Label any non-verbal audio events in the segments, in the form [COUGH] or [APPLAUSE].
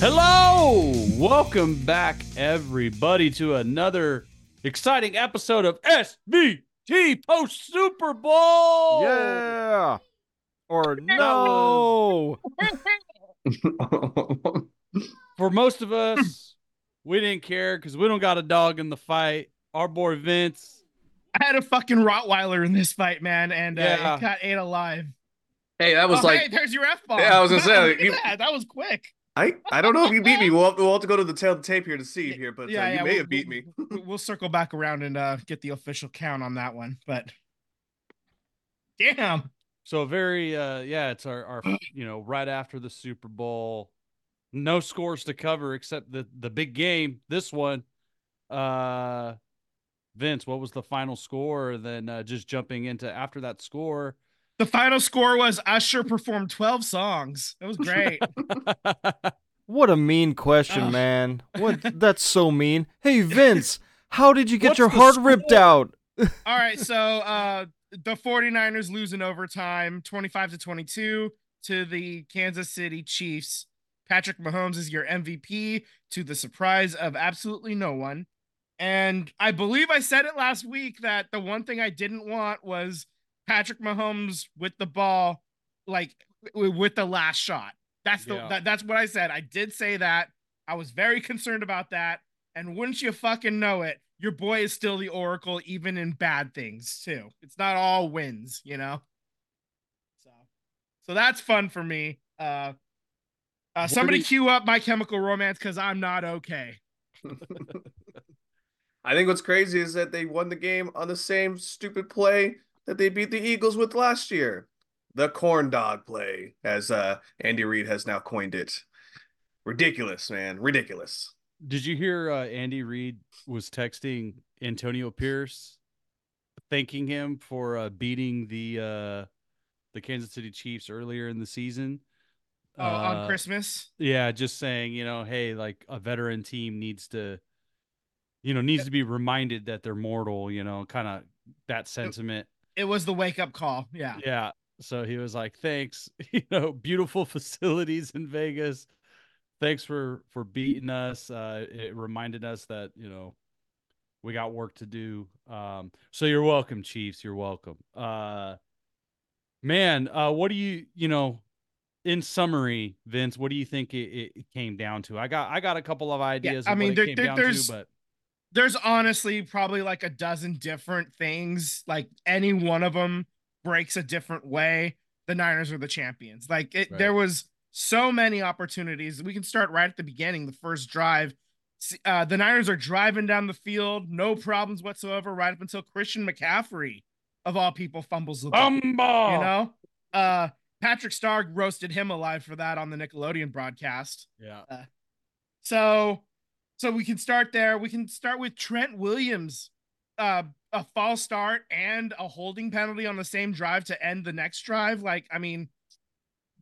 Hello! Welcome back, everybody, to another exciting episode of SVT Post Super Bowl! Yeah. Or [LAUGHS] no. For most of us, we didn't care because we don't got a dog in the fight. Our boy Vince. I had a fucking Rottweiler in this fight, man, and uh, Yeah. it got ate alive. Hey, that was oh, like hey, there's your F bomb. Yeah, I was gonna say, Look at [LAUGHS] you- that. that was quick. I I don't know if you beat me. [LAUGHS] We'll have, we'll have to go to the tail of the tape here to see here, but uh, you may we'll- have beat me. we'll- We'll circle back around and uh, get the official count on that one, but [LAUGHS] damn. So very uh yeah, it's our, our [CLEARS THROAT] you know, right after the Super Bowl. No scores to cover except the the big game, this one. Uh Vince, what was the final score? Then uh, just jumping into after that score. The final score was Usher performed 12 songs. That was great. [LAUGHS] [LAUGHS] What a mean question, Ugh. man. What [LAUGHS] that's so mean. Hey Vince, how did you get What's your the heart ripped out? All right, so uh the 49ers losing overtime 25 to 22 to the Kansas City Chiefs. Patrick Mahomes is your MVP to the surprise of absolutely no one. And I believe I said it last week that the one thing I didn't want was Patrick Mahomes with the ball like with the last shot. That's the Yeah. that, that's what I said. I did say that. I was very concerned about that. And wouldn't you fucking know it, your boy is still the Oracle, even in bad things too. It's not all wins, you know. So, so that's fun for me. Uh, uh somebody you- cue up My Chemical Romance because I'm not okay. [LAUGHS] I think what's crazy is that they won the game on the same stupid play that they beat the Eagles with last year. The corn dog play, as uh Andy Reid has now coined it. Ridiculous, man. Ridiculous. Did you hear uh, Andy Reid was texting Antonio Pierce, thanking him for uh, beating the uh, the Kansas City Chiefs earlier in the season? Uh, on Uh, Christmas. Yeah, just saying, you know, hey, like a veteran team needs to, you know, needs to be reminded that they're mortal. You know, kind of that sentiment. It was the wake up call. Yeah. Yeah. So he was like, "Thanks, [LAUGHS] you know, beautiful facilities in Vegas. Thanks for for beating us. Uh, it reminded us that you know we got work to do. Um, so you're welcome, Chiefs. You're welcome. Uh, man, uh, what do you you know? In summary, Vince, what do you think it, it came down to? I got I got a couple of ideas. I of mean, there- there- down there's- to, but there's honestly probably like a dozen different things. Like any one of them breaks a different way. The Niners are the champions. Like it, Right. there was so many opportunities. We can start right at the beginning, the first drive. Uh, the Niners are driving down the field, no problems whatsoever, right up until Christian McCaffrey, of all people, fumbles the ball. Bumba! You know, uh, Patrick Star roasted him alive for that on the Nickelodeon broadcast. yeah, So, so we can start there. We can start with Trent Williams, uh, a false start and a holding penalty on the same drive to end the next drive. Like, I mean,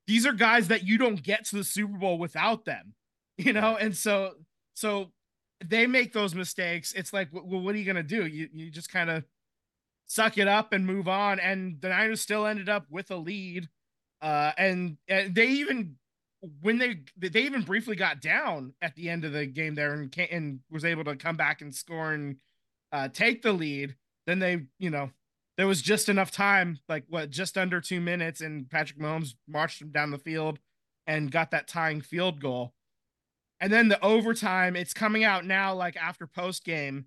these are guys that you don't get to the Super Bowl without them, [LAUGHS] you know. And so, so they make those mistakes. It's like, well, what are you gonna do? You you just kind of suck it up and move on. And the Niners still ended up with a lead. Uh, and, and they even when they they even briefly got down at the end of the game there and and was able to come back and score and uh, take the lead. Then they, you know, there was just enough time, like what, just under two minutes, and Patrick Mahomes marched them down the field and got that tying field goal. And then the overtime, it's coming out now, like after post game,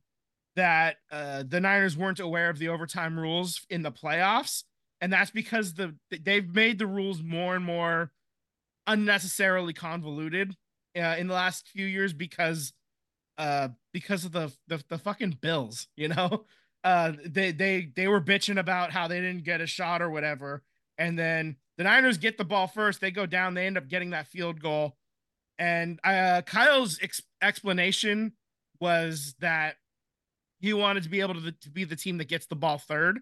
that uh, the Niners weren't aware of the overtime rules in the playoffs, and that's because the they've made the rules more and more unnecessarily convoluted uh, in the last few years because uh because of the the, the fucking bills you know? [LAUGHS] Uh they they they were bitching about how they didn't get a shot or whatever. And then the niners get the ball first they go down they end up getting that field goal. And uh kyle's ex- explanation was that he wanted to be able to, to be the team that gets the ball third.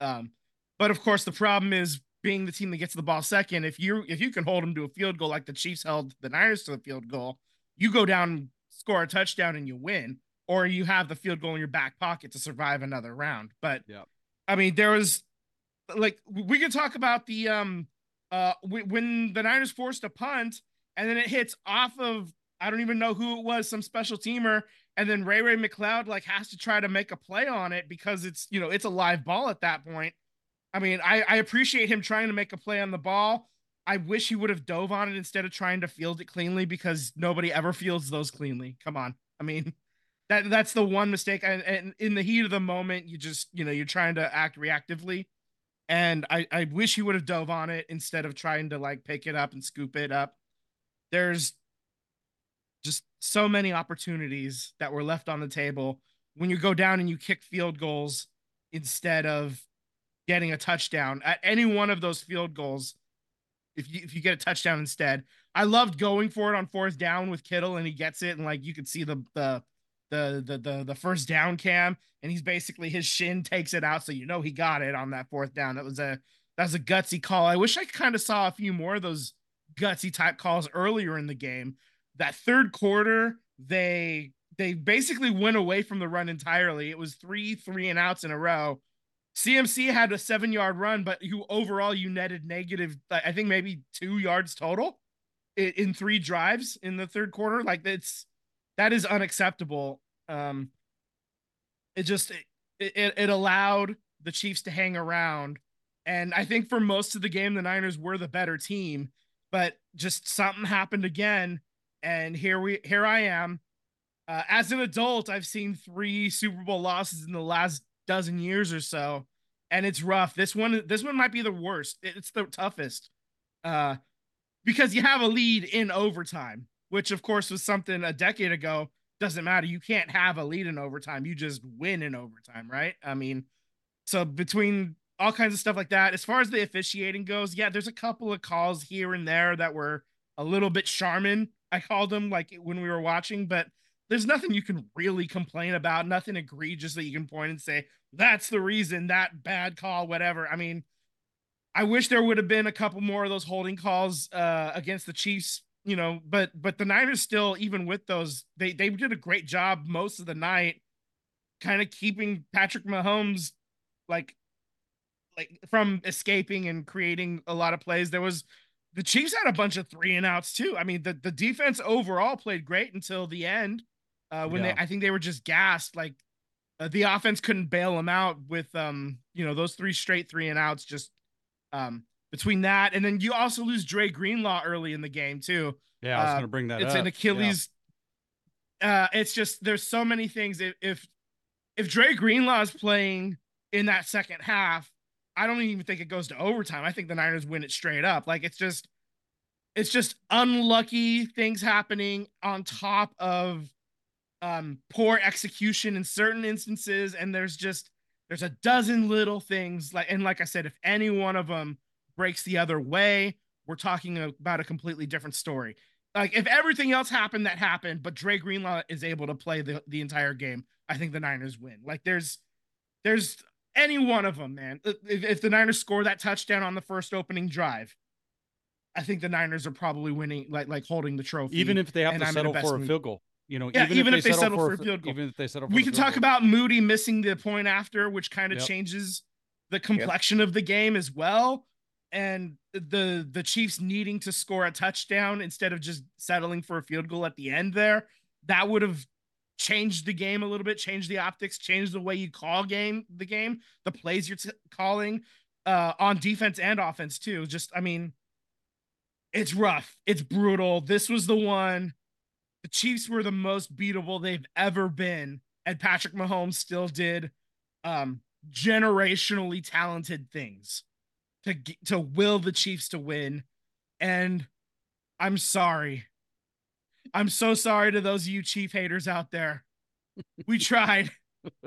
Um but of course the problem is being the team that gets the ball second, if you if you can hold them to a field goal like the Chiefs held the Niners to the field goal, you go down, score a touchdown, and you win, or you have the field goal in your back pocket to survive another round. But Yeah. I mean, there was like we can talk about the um uh when the Niners forced a punt and then it hits off of I don't even know who it was, some special teamer, and then Ray Ray McCloud like has to try to make a play on it because it's you know it's a live ball at that point. I mean, I, I appreciate him trying to make a play on the ball. I wish he would have dove on it instead of trying to field it cleanly because nobody ever fields those cleanly. Come on, I mean, [LAUGHS] that that's the one mistake. And, and in the heat of the moment, you just you know you're trying to act reactively, and I I wish he would have dove on it instead of trying to like pick it up and scoop it up. There's just so many opportunities that were left on the table when you go down and you kick field goals instead of getting a touchdown at any one of those field goals if you if you get a touchdown instead i loved going for it on fourth down with kittle and he gets it and like you could see the the the the the, the first down cam and he's basically his shin takes it out so you know he got it on that fourth down that was a that was a gutsy call i wish i kind of saw a few more of those gutsy type calls earlier in the game that third quarter they they basically went away from the run entirely. It was three three and outs in a row. CMC had a seven yard run, but you overall you netted negative. I think maybe two yards total in, three drives in the third quarter. Like it's that is unacceptable. Um, it just it, it, it allowed the Chiefs to hang around, and I think for most of the game the Niners were the better team, but just something happened again and here we here I am. Uh, as an adult, I've seen three Super Bowl losses in the last dozen years or so, and it's rough. This one, this one might be the worst. It's the toughest, uh, because you have a lead in overtime, which of course was something a decade ago. Doesn't matter. You can't have a lead in overtime. You just win in overtime, right? I mean, so between all kinds of stuff like that, as far as the officiating goes, yeah, there's a couple of calls here and there that were a little bit Charmin I called them like when we were watching, but there's nothing you can really complain about, nothing egregious that you can point and say, that's the reason that bad call, whatever. I mean, I wish there would have been a couple more of those holding calls uh, against the Chiefs, you know, but but the Niners still, even with those, they they did a great job most of the night, kind of keeping Patrick Mahomes like like from escaping and creating a lot of plays. There was the Chiefs had a bunch of three and outs too. I mean, the, the defense overall played great until the end. Uh, when yeah. they, I think they were just gassed. Like uh, the offense couldn't bail them out with, um, you know, those three straight three and outs. Just um, between that, and then you also lose Dre Greenlaw early in the game too. Yeah, I was uh, gonna bring that. It's up. an Achilles. Yeah. Uh, it's just there's so many things. If if if Dre Greenlaw is playing in that second half, I don't even think it goes to overtime. I think the Niners win it straight up. Like it's just it's just unlucky things happening on top of um poor execution in certain instances and there's just there's a dozen little things like and like I said if any one of them breaks the other way, we're talking about a completely different story. Like if everything else happened that happened, but Dre Greenlaw is able to play the, the entire game, I think the Niners win. Like there's there's any one of them, man. If, if the Niners score that touchdown on the first opening drive, I think the Niners are probably winning, like like holding the trophy. Even if they have to settle for a field goal. You know, yeah, even, even if, they, settle, for a field goal. Even if they settle we can talk goal. about Moody missing the point after, which kind of yep. changes the complexion yep. of the game as well. And the the Chiefs needing to score a touchdown instead of just settling for a field goal at the end there. That would have changed the game a little bit, change the optics, change the way you call game the game, the plays you're t- calling uh, on defense and offense too. Just I mean, it's rough, it's brutal. This was the one. The Chiefs were the most beatable they've ever been, and Patrick Mahomes still did um, generationally talented things to to will the Chiefs to win. And I'm sorry I'm so sorry to those of you Chief haters out there. We [LAUGHS] tried.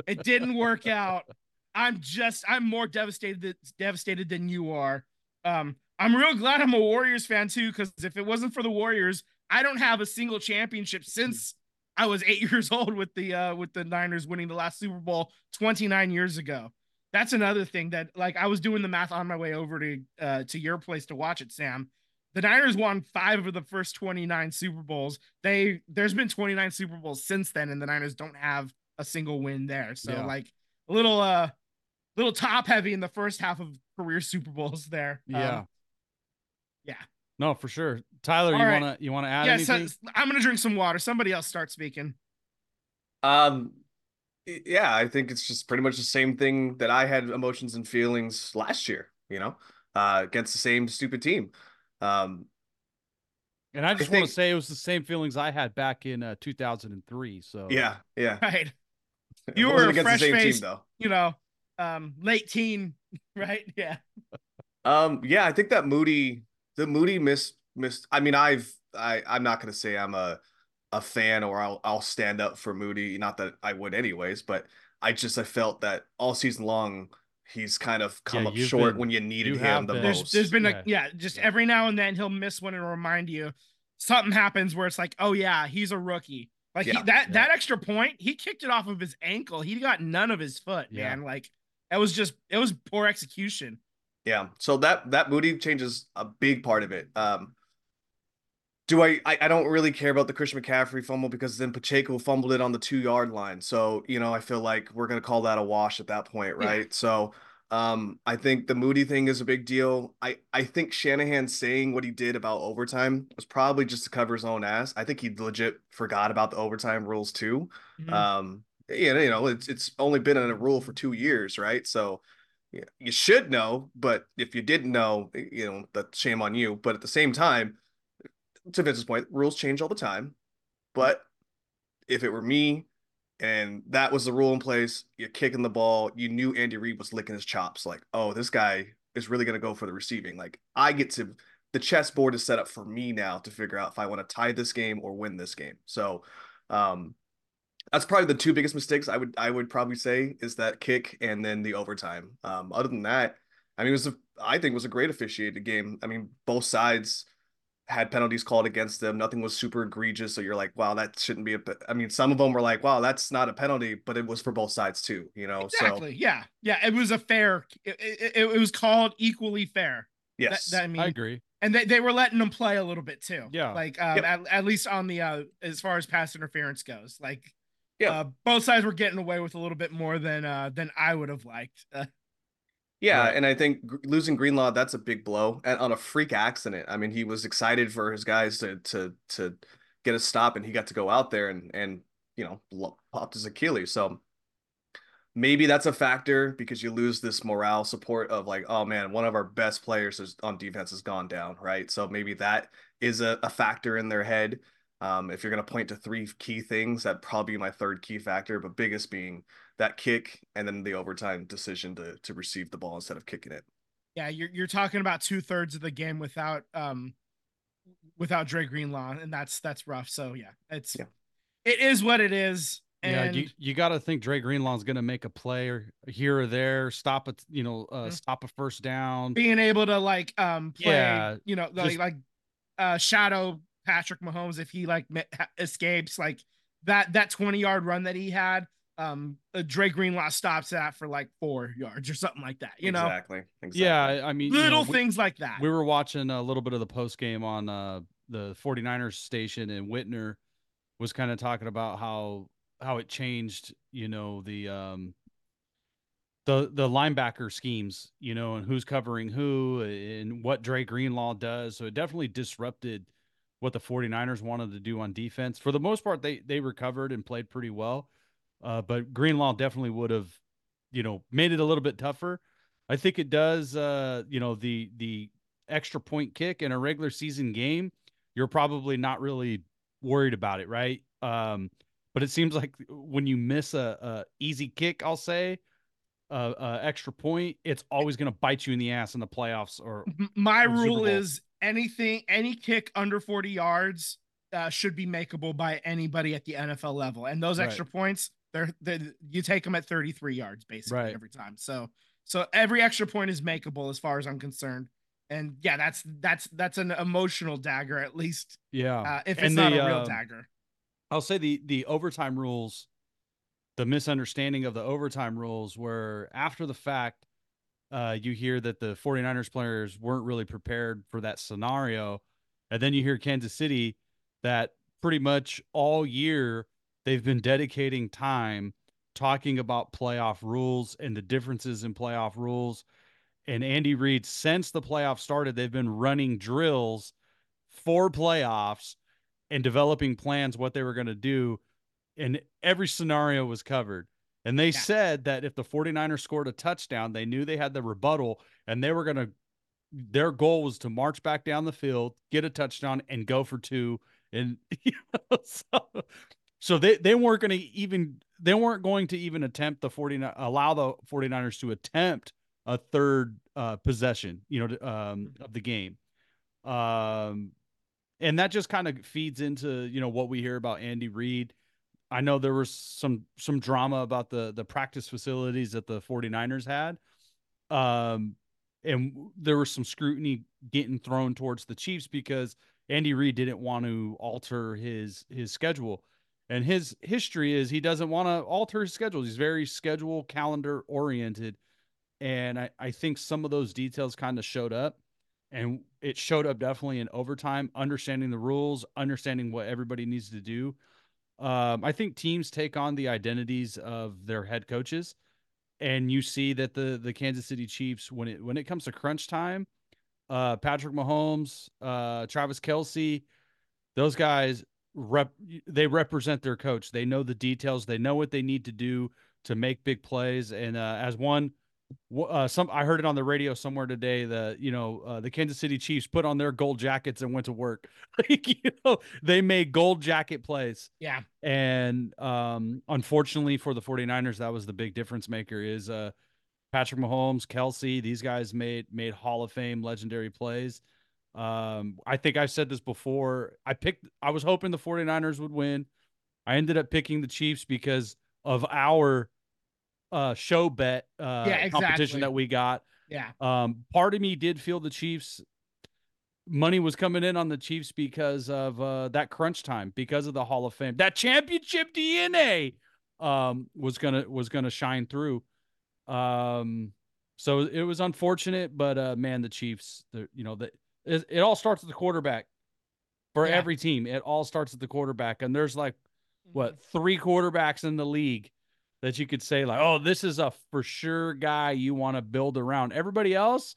it didn't work out. I'm just I'm more devastated devastated than you are. Um, I'm real glad I'm a Warriors fan too, because if it wasn't for the Warriors, I don't have a single championship since I was eight [LAUGHS] years old with the uh with the Niners winning the last Super Bowl 29 years ago. That's another thing that like I was doing the math on my way over to uh to your place to watch it, Sam the Niners won five of the first 29 Super Bowls. They there's been 29 Super Bowls since then, and the Niners don't have a single win there. So yeah. like a little uh little top heavy in the first half of career Super Bowls there. Yeah. Um, yeah. No, for sure. Tyler, All you right. wanna you wanna add Yeah, so. I'm gonna drink some water. Somebody else start speaking. Um, yeah, I think it's just pretty much the same thing that I had emotions and feelings last year, you know, uh, against the same stupid team. Um, and I just want think- to say it was the same feelings I had back in uh, 2003. So yeah, yeah. [LAUGHS] Right. You were a against the same team fresh-faced- though. You know, um, late teen, [LAUGHS] right? Yeah. Um, yeah, I think that Moody, the Moody miss missed. I mean, I've I I'm not gonna say I'm a a fan or I'll I'll stand up for Moody. Not that I would anyways, but I just I felt that all season long he's kind of come Yeah, up short been- when you needed you him the been. There's most. there's been Yeah. a yeah, just Yeah. every now and then he'll miss one and remind you something happens where it's like, oh yeah, he's a rookie. Like he, that Yeah. that extra point, he kicked it off of his ankle. He got none of his foot, Yeah. man. Like it was just it was poor execution. Yeah. So that that Moody changes a big part of it. Um do I, I I don't really care about the Christian McCaffrey fumble because then Pacheco fumbled it on the two yard line. So, you know, I feel like we're gonna call that a wash at that point, Yeah. right? So um I think the Moody thing is a big deal. I I think Shanahan saying what he did about overtime was probably just to cover his own ass. I think he legit forgot about the overtime rules too. Mhm. Um, yeah, you know, it's it's only been in a rule for two years, right? So yeah, you should know, but if you didn't know, you know, that's shame on you. But at the same time, to Vince's point, rules change all the time. But if it were me and that was the rule in place, you're kicking the ball, you knew Andy Reid was licking his chops, like, oh, this guy is really gonna go for the receiving. Like I get to the chessboard is set up for me now to figure out if I want to tie this game or win this game. So um that's probably the two biggest mistakes I would I would probably say is that kick and then the overtime. Um, other than that, I mean, it was a I think it was a great officiated game. I mean, both sides had penalties called against them. Nothing was super egregious, so you're like, wow, that shouldn't be a. pe-" I mean, some of them were like, wow, that's not a penalty, but it was for both sides too. You know, Exactly. so Yeah. Yeah. It was a fair. It, it, it was called equally fair. That- yes, That, I mean, I agree. and they, they were letting them play a little bit too. Yeah. Like um, Yep. at, at least on the uh, as far as pass interference goes, like Yeah. uh, both sides were getting away with a little bit more than uh than I would have liked. Uh, [LAUGHS] Yeah, Right. and I think gr- losing Greenlaw that's a big blow, and on a freak accident. I mean, he was excited for his guys to to to get a stop, and he got to go out there and and you know popped his Achilles. So maybe that's a factor because you lose this morale support of like, oh man, one of our best players is on defense has gone down, right? So maybe that is a, a factor in their head. Um, if you're gonna point to three key things, that'd probably be my third key factor, but biggest being that kick and then the overtime decision to to receive the ball instead of kicking it. yeah, you're you're talking about two thirds of the game without um without Dre Greenlaw, and that's that's rough. So yeah, it's Yeah. it is what it is. And yeah, you, you got to think Dre Greenlaw's going to make a play or here or there, stop it, you know, uh, Mhm. stop a first down. being able to like um play, Yeah, you know, like just- like uh shadow Patrick Mahomes if he like ma- escapes like that that 20 yard run that he had um uh, Dre Greenlaw stops that for like 4 yards or something like that, you know. exactly, exactly. Yeah, I I mean, you know, Little we- things like that. we were watching a little bit of the post game on uh the 49ers station and Whitner was kind of talking about how how it changed, you know, the um the the linebacker schemes, you know, and who's covering who and what Dre Greenlaw does. So it definitely disrupted what the 49ers wanted to do on defense. For the most part, they they recovered and played pretty well. Uh, but Greenlaw definitely would have, you know, made it a little bit tougher. I think it does uh, you know, the the extra point kick in a regular season game, you're probably not really worried about it, right? Um, but it seems like when you miss a, a easy kick, I'll say, uh, uh, extra point, it's always going to bite you in the ass in the playoffs. Or My or rule is anything any kick under 40 yards uh, should be makeable by anybody at the NFL level. And those Right. extra points, they're, they you take them at 33 yards basically Right. every time. So so every extra point is makeable as far as I'm concerned. And yeah, that's that's that's an emotional dagger at least yeah, uh, if it's And not the, a real um, dagger. I'll say the the overtime rules, the misunderstanding of the overtime rules were after the fact, uh, you hear that the 49ers players weren't really prepared for that scenario. And then you hear Kansas City that pretty much all year they've been dedicating time talking about playoff rules and the differences in playoff rules. And Andy Reid, since the playoffs started, they've been running drills for playoffs and developing plans what they were going to do and every scenario was covered. And they Yeah. said that if the 49ers scored a touchdown, they knew they had the rebuttal and they were going to their goal was to march back down the field, get a touchdown and go for two and [LAUGHS] you know, so, so they they weren't going to even they weren't going to even attempt the 49 allow the 49ers to attempt a third uh possession, you know, um of the game. Um and that just kind of feeds into, you know, what we hear about Andy Reid. I know there was some some drama about the the practice facilities that the 49ers had. Um and there was some scrutiny getting thrown towards the Chiefs because Andy Reid didn't want to alter his his schedule. And his history is he doesn't want to alter his schedule. He's very schedule calendar oriented. And I, I think some of those details kind of showed up. And it showed up definitely in overtime, understanding the rules, understanding what everybody needs to do. Um, I think teams take on the identities of their head coaches, and you see that the the Kansas City Chiefs when it when it comes to crunch time, uh, Patrick Mahomes, uh, Travis Kelce, those guys rep they represent their coach. They know the details. They know what they need to do to make big plays. And uh, as one, uh, some I heard it on the radio somewhere today that you know uh, the Kansas City Chiefs put on their gold jackets and went to work. [LAUGHS] like you know they made gold jacket plays. Yeah. And um, unfortunately for the 49ers, that was the big difference maker is uh, Patrick Mahomes, Kelce, these guys made made Hall of Fame legendary plays. Um, I think I've said this before. I picked I was hoping the 49ers would win. I ended up picking the Chiefs because of our uh show bet uh Yeah, competition that we got. Yeah. Um, part of me did feel the Chiefs money was coming in on the Chiefs because of uh, that crunch time, because of the Hall of Fame, that championship DNA um, was gonna was gonna shine through. Um, so it was unfortunate, but uh, man, the Chiefs, the, you know, the, it, it all starts at the quarterback for Yeah. every team. It all starts at the quarterback, and there's like Mm-hmm. what three quarterbacks in the league that you could say like, oh, this is a for sure guy you want to build around. Everybody else,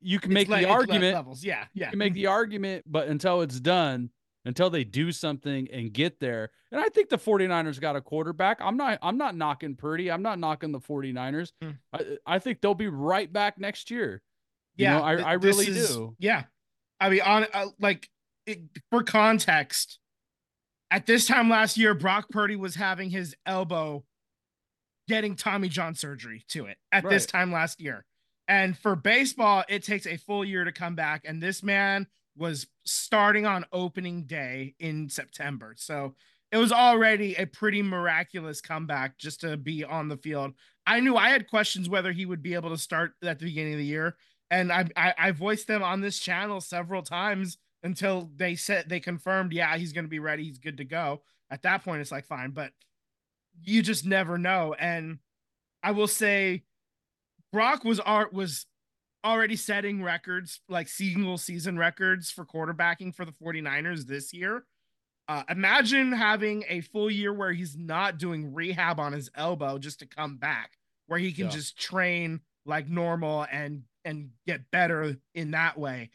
you can It's make le- the argument. levels. Yeah. You Yeah. can make the argument, but until it's done, until they do something and get there. And I think the 49ers got a quarterback. I'm not I'm not knocking Purdy. I'm not knocking the 49ers. Hmm. I, I think they'll be right back next year. You yeah. know, I- I really is- do. Yeah. I mean, on uh, like it, for context, at this time last year, Brock Purdy was having his elbow getting Tommy John surgery to it at this time last year. And for baseball, it takes a full year to come back. And this man was starting on opening day in September. So it was already a pretty miraculous comeback just to be on the field. I knew I had questions whether he would be able to start at the beginning of the year. And I, I, I voiced them on this channel several times until they said they confirmed, yeah, he's going to be ready. He's good to go. At that point, it's like, fine. But you just never know. And I will say, Brock was art was already setting records, like single season records for quarterbacking for the 49ers this year. Uh, imagine having a full year where he's not doing rehab on his elbow just to come back, where he can Yeah. just train like normal and and get better in that way.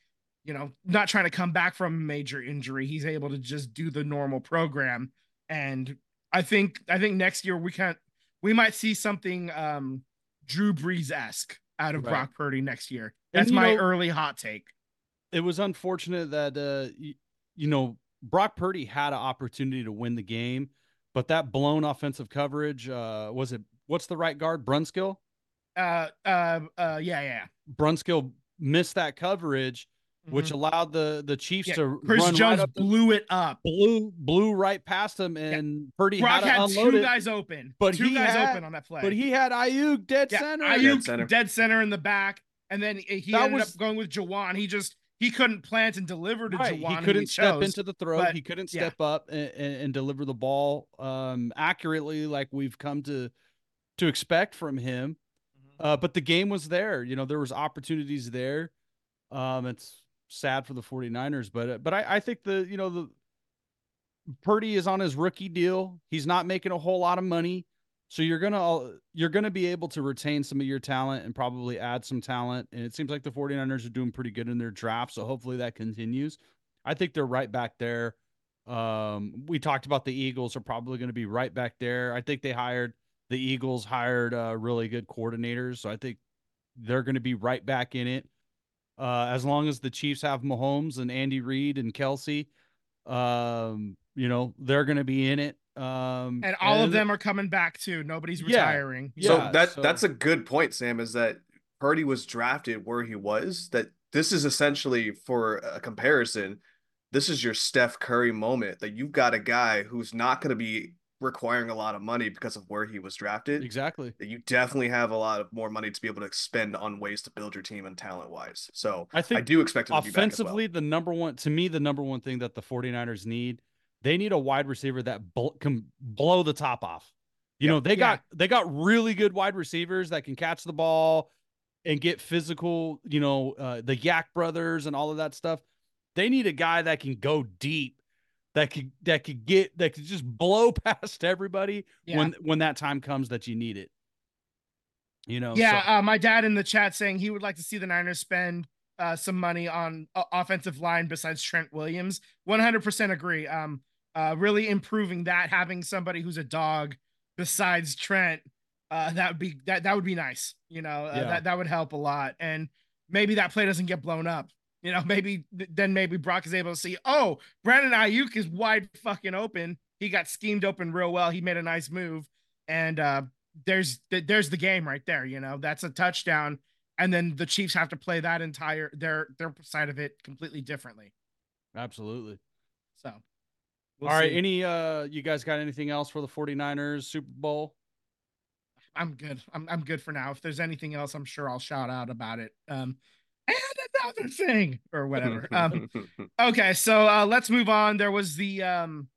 You know, not trying to come back from a major injury. He's able to just do the normal program. And I think I think next year we can't we might see something um Drew Brees esque out of Right. Brock Purdy next year. That's my know- early hot take. It was unfortunate that uh you, you know, Brock Purdy had an opportunity to win the game, but that blown offensive coverage, uh was it what's the right guard? Brunskill? Uh uh uh yeah, yeah. Brunskill missed that coverage, which Mhm. allowed the the Chiefs Yeah, to Chris run right Jones up the, blew it up. blew blew right past him, and Purdy Brock had had two it. guys open, but two he guys had- open on that play. But he had Aiyuk dead yeah, center. Aiyuk Dead dead center. center. in the back, and then he That ended was- up going with Jauan. He just he couldn't plant and deliver to Right. Jauan. He couldn't step chose. into the throw. but, he couldn't yeah. step up and, and, and deliver the ball um, accurately, like we've come to to expect from him. Mm-hmm. Uh, but the game was there. You know, there was opportunities there. Um, it's sad for the 49ers, but uh, but I, I think the you know the Purdy is on his rookie deal. He's not making a whole lot of money. So you're gonna you're gonna be able to retain some of your talent and probably add some talent. And it seems like the 49ers are doing pretty good in their draft. So hopefully that continues. I think they're right back there. Um, we talked about the Eagles are probably going to be right back there. I think they hired the Eagles hired uh, really good coordinators, so I think they're going to be right back in it. Uh, as long as the Chiefs have Mahomes and Andy Reid and Kelce, um, you know they're going to be in it. Um, And all of them are coming back too. Nobody's Yeah. retiring. so Yeah, that so- that's a good point, Sam. Is that Purdy was drafted where he was? That this is essentially for a comparison. This is your Steph Curry moment. That you've got a guy who's not going to be requiring a lot of money because of where he was drafted. exactly. You definitely have a lot of more money to be able to spend on ways to build your team and talent wise. So I think I do expect him to be back as well. offensively, the number one to me, the number one thing that the 49ers need, they need a wide receiver that bl- can blow the top off. You Yep. know, they Yeah. got they got really good wide receivers that can catch the ball and get physical, you know, uh, the Yak brothers and all of that stuff. They need a guy that can go deep, that could that could get that could just blow [LAUGHS] past everybody Yeah. when when that time comes that you need it. You know, Yeah, so- uh, my dad in the chat saying he would like to see the Niners spend uh, some money on uh, offensive line besides Trent Williams. 100% agree. Um, uh, really improving that, having somebody who's a dog besides Trent, uh, that would be that that would be nice. You know, uh, Yeah. that that would help a lot, and maybe that play doesn't get blown up. You know, [LAUGHS] maybe then maybe Brock is able to see, oh, Brandon Aiyuk is wide fucking open. He got schemed open real well. He made a nice move, and uh, there's th- there's the game right there. You know, that's a touchdown, and then the Chiefs have to play that entire their their side of it completely differently. absolutely. So, we'll All right, see. any uh you guys got anything else for the 49ers Super Bowl? I'm good. I'm I'm good for now. If there's anything else, I'm sure I'll shout out about it. Um, and another thing or whatever. [LAUGHS] Um, okay, so uh, let's move on. There was the um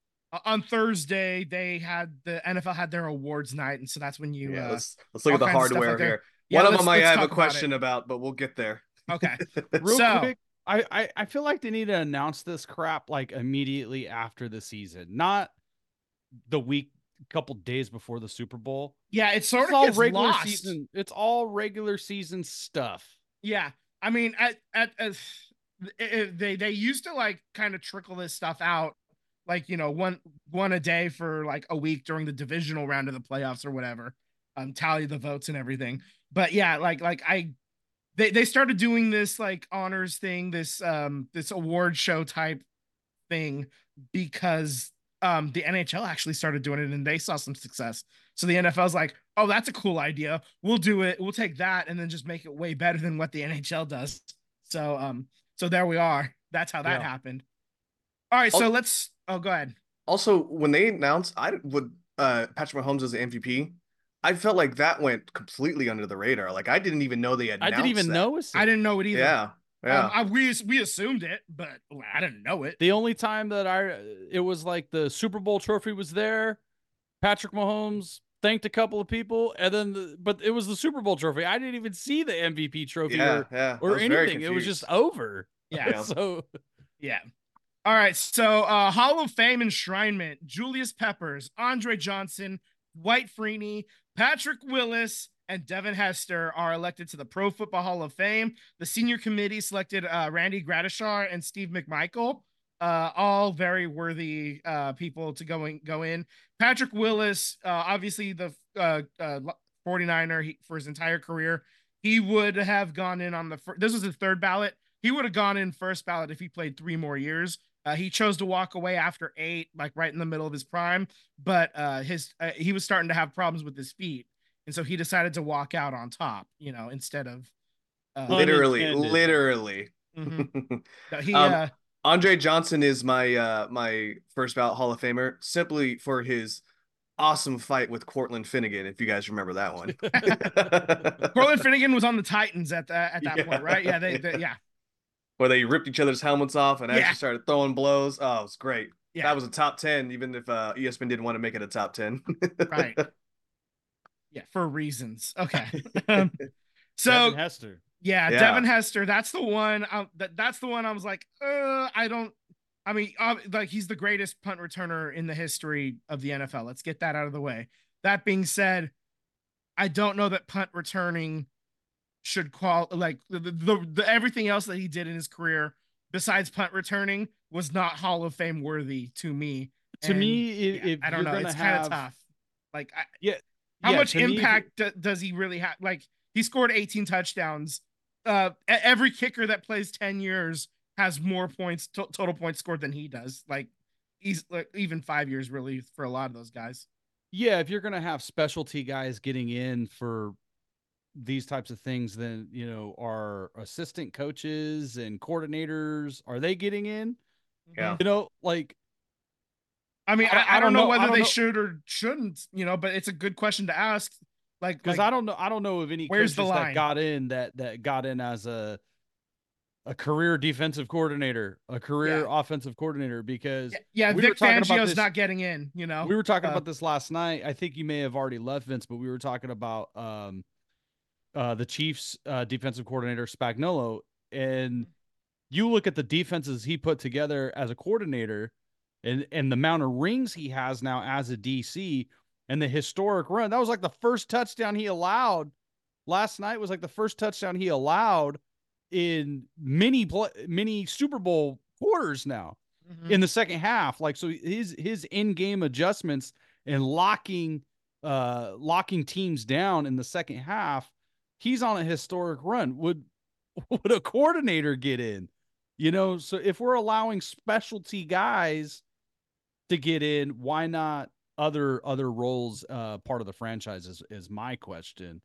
on Thursday they had the NFL had their awards night, and so that's when you yeah, uh, let's let's look at the kinds hardware out here. yeah, One of them I have a question about, but we'll get there. Okay, [LAUGHS] Real So- quick, I, I I feel like they need to announce this crap like immediately after the season, not the week, couple days before the Super Bowl. yeah, it sort it's of all gets regular lost. season. It's all regular season stuff. Yeah, I mean, at at, they they used to like kind of trickle this stuff out, like you know one one a day for like a week during the divisional round of the playoffs or whatever, um, tally the votes and everything. But yeah, like like I, they they started doing this like honors thing, this um this award show type thing because um the NHL actually started doing it and they saw some success. So the NFL's like, oh, that's a cool idea. We'll do it. We'll take that and then just make it way better than what the [LAUGHS] NHL does. So um, so there we are. That's how that Yeah. happened. All right, so Oh. let's oh go ahead. Also, when they announced I would uh Patrick Mahomes as the MVP, I felt like that went completely under the radar. Like I didn't even know they had. I didn't even that. notice it. I didn't know it either. Yeah, yeah. Um, I, we we assumed it, but I didn't know it. The only time that I it was like the Super Bowl trophy was there. Patrick Mahomes thanked a couple of people, and then the, but it was the Super Bowl trophy. I didn't even see the MVP trophy yeah, or, yeah. Or anything. It was just over. [LAUGHS] Yeah. Yeah. so Yeah. All right. So uh Hall of Fame enshrinement, Julius Peppers, Andre Johnson, Dwight Freeney, Patrick Willis, and Devin Hester are elected to the Pro Football Hall of Fame. The senior committee selected uh Randy Gradishar and Steve McMichael. Uh, all very worthy uh people to go in go in. Patrick Willis, uh obviously the uh, uh 49er he, for his entire career. He would have gone in on the fir- this was the third ballot he would have gone in first ballot if he played three more years. Uh, he chose to walk away after eight, like right in the middle of his prime. But uh, his uh, he was starting to have problems with his feet, and so he decided to walk out on top. You know, instead of uh, literally, Unintended. literally. [LAUGHS] mhm. He Um, uh, Andre Johnson is my uh my first ballot Hall of Famer simply for his awesome fight with Cortland Finnegan, if you guys remember that one. [LAUGHS] Cortland Finnegan was on the Titans at the, at that Yeah. point, right? Yeah, they, they yeah [LAUGHS] Where they ripped each other's helmets off and Yeah. actually started throwing blows. Oh, it was great. yeah That was a top 10, even if uh, ESPN didn't want to make it a top 10. right. [LAUGHS] Yeah, for reasons. Okay. Um, so Devin Hester. Yeah, Yeah. Devin Hester. That's the one. Um, that that's the one. I was like, uh, I don't. I mean, uh, like he's the greatest punt returner in the history of the NFL. Let's get that out of the way. That being said, I don't know that punt returning should qual like the, the, the everything else that he did in his career besides punt returning was not Hall of Fame worthy to me. To And, me, yeah, I don't know, it's kind of tough. Like, I, Yeah, how yeah, much me, impact do- does he really have? Like, he scored 18 touchdowns. Uh, every kicker that plays 10 years has more points, to- total points scored than he does. Like, he's like even five years really for a lot of those guys. yeah, if you're gonna have specialty guys getting in for these types of things, then you know, our assistant coaches and coordinators are they getting in? Yeah. You know, like I mean, I- I, I I, don't don't know know- whether don't they know- should or shouldn't, you know, but it's a good question to ask. Like, because like, I don't know, I don't know of any where's coaches the that got in that that got in as a a career defensive coordinator, a career offensive coordinator, because yeah, yeah we were Vic Fangio's not getting in, you know. we were talking uh, about this last night. I think you may have already left Vince, but we were talking about um uh the Chiefs uh defensive coordinator Spagnuolo and you look at the defenses he put together as a coordinator and and the amount of rings he has now as a DC and the historic run. That was like the first touchdown he allowed last night was like the first touchdown he allowed in many pla many Super Bowl quarters now Mhm. in the second half. Like so his his in-game adjustments and locking uh locking teams down in the second half, he's on a historic run. Would [LAUGHS] would a coordinator get in? You know, so if we're allowing specialty guys to get in, why not other other roles uh part of the franchise is, is my question.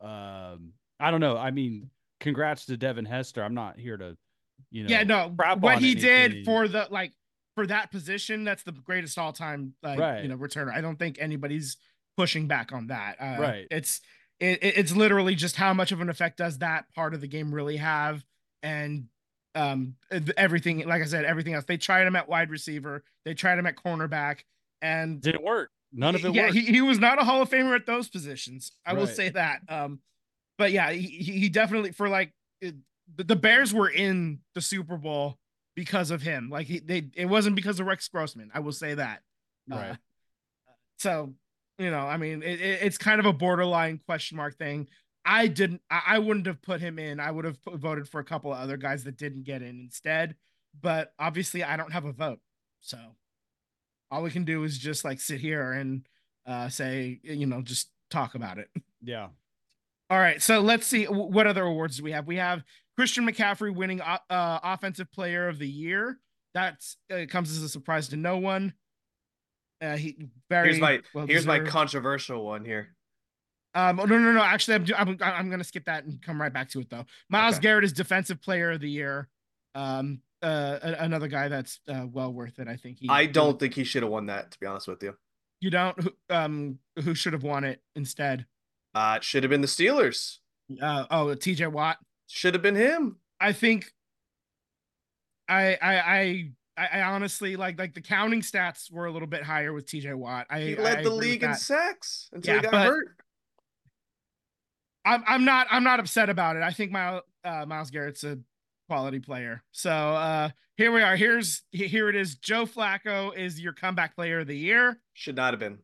Um I don't know. I mean, congrats to Devin Hester. I'm not here to, you know, yeah, no, what he did for the like for that position, that's the greatest all time like Right. you know returner. I don't think anybody's pushing back on that. Uh, Right. It's it, it- it's literally just how much of an effect does that part of the game really have, and um everything. Like I said, everything else. They tried him at wide receiver. They tried him at cornerback, and didn't work. None of it yeah, worked. he, he was not a Hall of Famer at those positions. I will say that. Um, but yeah, he, he definitely for like it, the, Bears were in the Super Bowl because of him. Like he, they, it wasn't because of Rex Grossman. I will say that. Uh, Right. so you know, I mean, it, it- it's kind of a borderline question mark thing. I didn't. I, I wouldn't have put him in. I would have put, voted for a couple of other guys that didn't get in instead. But obviously, I don't have a vote, so all we can do is just like sit here and uh, say, you know, just talk about it. yeah. All right, so let's see what other awards do we have. We have Christian McCaffrey winning uh, Offensive Player of the Year. That's uh, comes as a surprise to no one. Uh, he very Here's my well here's my controversial one here. Um, no, no, no. Actually, I'm, I'm I'm gonna skip that and come right back to it though. Myles Okay. Garrett is Defensive Player of the Year. Um, uh, another guy that's uh, well worth it. I think he. I don't think he should have won that, to be honest with you. You don't. Who, um, who should have won it instead? Uh it should have been the Steelers. Uh, oh, T.J. Watt. Should have been him. I think. I I I. I I honestly like like the counting stats were a little bit higher with TJ Watt. I He I led the league in sacks until Yeah, he got but- hurt. I'm I'm not I'm not upset about it. I think Myles uh, Myles Garrett's a quality player. So uh here we are. Here's here it is. Joe Flacco is your comeback player of the year. Should not have been.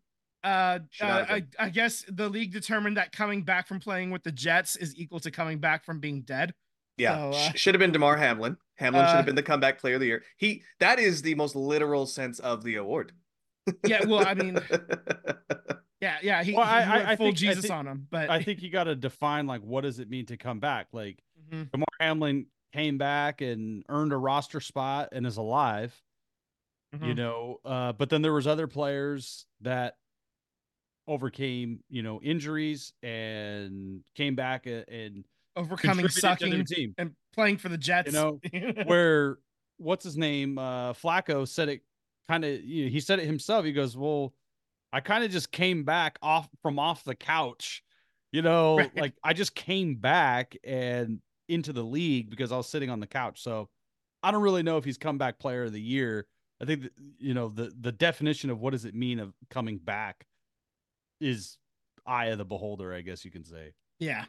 Uh, Should uh not have I, been. I guess the league determined that coming back from playing with the Jets is equal to coming back from being dead. Yeah, So, uh, should have been Damar Hamlin. Hamlin should uh, have been the comeback player of the year. He that is the most literal sense of the award. Yeah, well, I mean, [LAUGHS] yeah, yeah, he, Well, he I- I- went I full think- I Jesus think- on him, but I think you got to define like what does it mean to come back? Like [LAUGHS] Mhm. Damar Hamlin came back and earned a roster spot and is alive, you Mhm. know. Uh, but then there was other players that overcame, you know, injuries and came back a- and overcoming contributed to their sucking team. and playing for the Jets. You know, [LAUGHS] where what's his name uh flacco said it kind of you know, he said it himself he goes well i kind of just came back off from off the couch you know Right. like i just came back and into the league because i was sitting on the couch so i don't really know if he's comeback player of the year i think that, you know the the definition of what does it mean of coming back is eye of the beholder i guess you can say Yeah.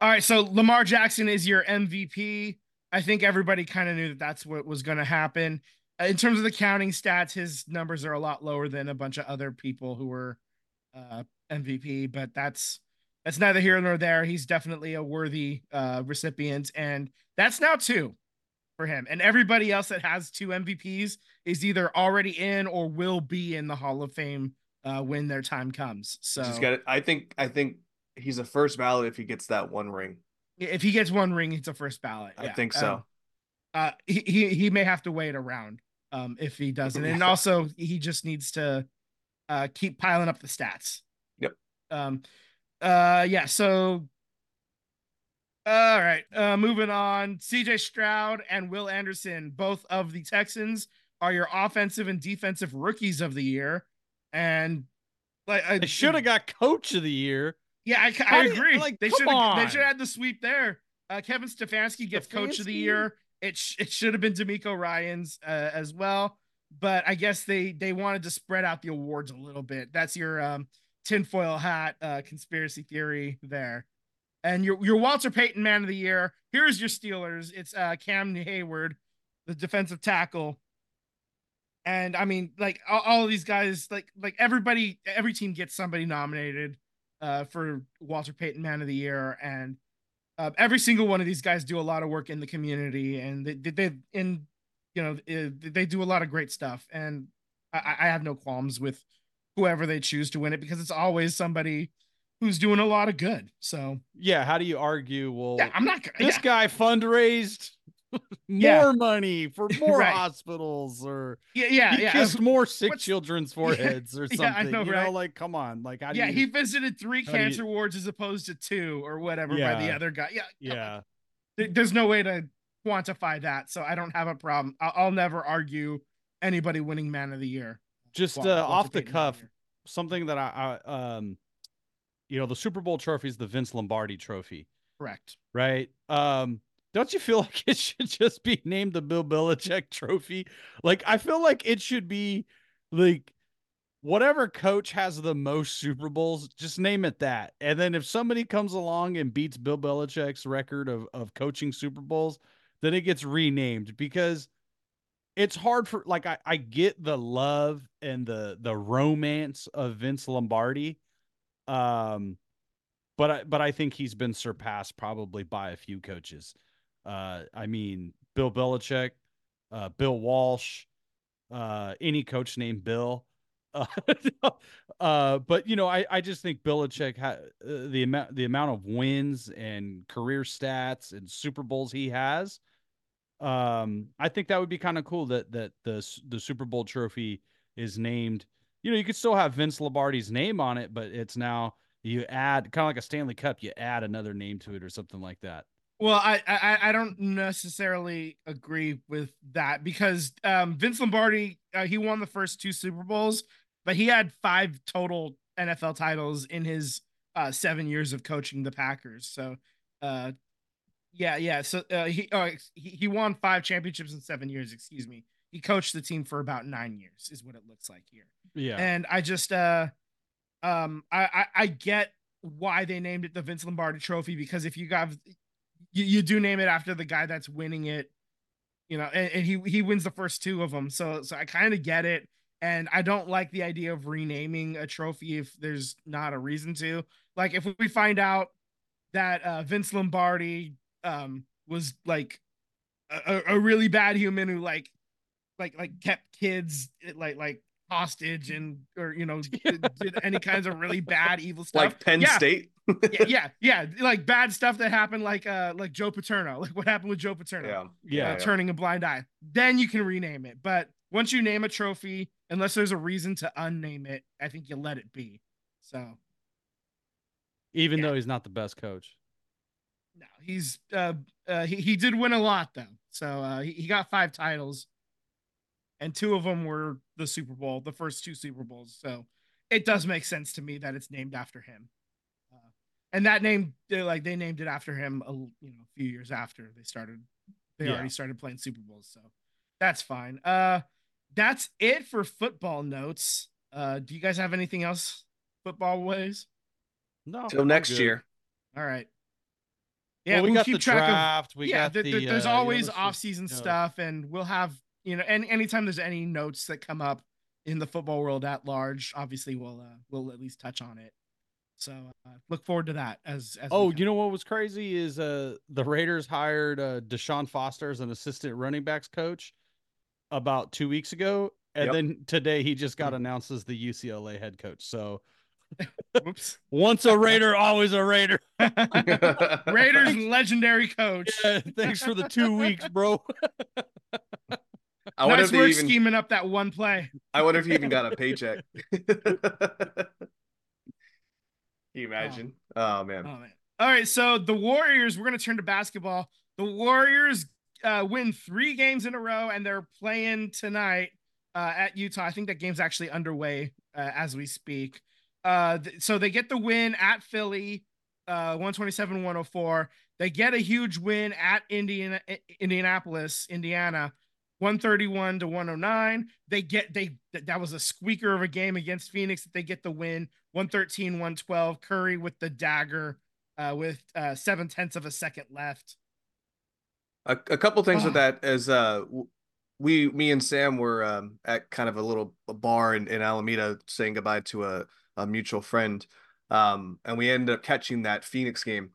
All right. So Lamar Jackson is your MVP. I think everybody kind of knew that that's what was going to happen. Uh, In terms of the counting stats, his numbers are a lot lower than a bunch of other people who were uh, MVP, but that's that's neither here nor there. He's definitely a worthy uh, recipient, and that's now two for him. And everybody else that has two MVPs is either already in or will be in the Hall of Fame uh, when their time comes. So got it. I think I think he's a first ballot if he gets that one ring. if he gets one ring, it's a first ballot. I Yeah. think so. Um, uh, he, he he may have to wait around um if he doesn't, [LAUGHS] and also he just needs to uh keep piling up the stats. Yep. Um. Uh. Yeah. So. All right. Uh. Moving on. C.J. Stroud and Will Anderson, both of the Texans, are your offensive and defensive rookies of the year, and like I They should have got coach of the year. yeah, I, I agree. like, they should have they should have had the sweep there. Uh, Kevin Stefanski gets coach of the year. It sh- it should have been DeMeco Ryans uh, as well, but I guess they they wanted to spread out the awards a little bit. That's your um, tinfoil hat uh, conspiracy theory there. And your your Walter Payton Man of the Year. Here's your Steelers. It's uh, Cam Heyward, the defensive tackle. And I mean, like all, all these guys, like like everybody, every team gets somebody nominated uh, for Walter Payton Man of the Year, and uh, every single one of these guys do a lot of work in the community, and they they, they in you know uh, they do a lot of great stuff, and I, I have no qualms with whoever they choose to win it because it's always somebody who's doing a lot of good. So Yeah, how do you argue? Well, yeah, I'm not this yeah, guy fundraised [LAUGHS] more Yeah. money for [LAUGHS] more Right. hospitals, or yeah, yeah, yeah. kissed more sick What's- children's [LAUGHS] foreheads, or something. Yeah, I know, you right? know, like come on, like how do yeah, you? he visited three do you- cancer wards as opposed to two or whatever by the other guy. Yeah, yeah, there- there's no way to quantify that, so I don't have a problem. I'll, I'll never argue anybody winning Man of the Year. Just uh, off the Payton Man of cuff, something that I, I um, you know, the Super Bowl trophy is the Vince Lombardi Trophy, Correct. right? Um, don't you feel [LAUGHS] like it should just be named the Bill Belichick Trophy? Like, I feel like it should be like whatever coach has the most Super Bowls, just name it that. And then if somebody comes along and beats Bill Belichick's record of of coaching Super Bowls, then it gets renamed because it's hard for like I, I get the love and the the romance of Vince Lombardi. Um but I but I think he's been surpassed probably by a few coaches. Uh I mean Bill Belichick, uh Bill Walsh, uh any coach named Bill. Uh, [LAUGHS] uh but you know I I just think Belichick ha- uh, the amount the amount of wins and career stats and Super Bowls he has um i think that would be kind of cool that that the the super bowl trophy is named you know you could still have vince lombardi's name on it but it's now you add kind of like a stanley cup you add another name to it or something like that Well, I, I I don't necessarily agree with that because um, Vince Lombardi uh, he won the first two Super Bowls, but he had five total NFL titles in his uh, seven years of coaching the Packers. So, uh, yeah, yeah. So uh, he, uh, he he won five championships in seven years. Excuse me. He coached the team for about nine years, is what it looks like here. yeah And I just uh um I, I I get why they named it the Vince Lombardi trophy because if you got you, you do name it after the guy that's winning it, you know, and, and he he wins the first two of them. So so I kind of get it. And I don't like the idea of renaming a trophy if there's not a reason to. Like if we find out that uh Vince Lombardi um was like a, a- a really bad human who like like like kept kids like like hostage and or you know [LAUGHS] did, did any kinds of really bad evil stuff. Like Penn yeah, State. yeah [LAUGHS] yeah yeah like bad stuff that happened like uh like joe paterno like what happened with joe paterno? Yeah. uh, yeah. Turning a blind eye. Then you can rename it but once you name a trophy unless there's a reason to unname it i think you let it be so. Even yeah. though he's not the best coach no he's uh, uh he, he did win a lot though. So uh he, he got five titles and two of them were the super bowl the first two super bowls. So it does make sense to me that it's named after him. Uh, and that name like they named it after him a, you know a few years after they started they Yeah. already started playing super bowls so that's fine. Uh that's it for football notes. Uh do you guys have anything else football ways no Till next year. all right yeah we we'll got keep the track of- draft we yeah, got there- the, there's uh, you know, always this off-season you know, stuff, and we'll have you know, and anytime there's any notes that come up in the football world at large. Obviously, we'll uh, we'll at least touch on it. So uh, look forward to that. As, as oh, you know what was crazy is uh the Raiders hired uh Deshaun Foster as an assistant running backs coach about two weeks ago, and Yep. then today he just got announced as the UCLA head coach. So Whoops. once a Raider, always a Raider. [LAUGHS] Raiders legendary coach. Yeah, thanks for the two weeks, bro. I wonder nice if work even. scheming up that one play. I wonder if he even got a paycheck. [LAUGHS] Can you imagine? Oh, man. Oh man. All right, so the Warriors, we're gonna turn to basketball. The Warriors uh, win three games in a row, and they're playing tonight uh, at Utah. I think that game's actually underway uh, as we speak. Uh, th- so they get the win at Philly, uh, 127-104. They get a huge win at Indiana, Indianapolis, Indiana, 131 to 109. They get they th- that was a squeaker of a game against Phoenix that they get the win, 113, 112. Curry with the dagger uh, with uh, seven tenths of a second left. A, a couple things with Ah. that is uh we me and Sam were um at kind of a little bar in, in Alameda saying goodbye to a, a mutual friend. Um and we ended up catching that Phoenix game.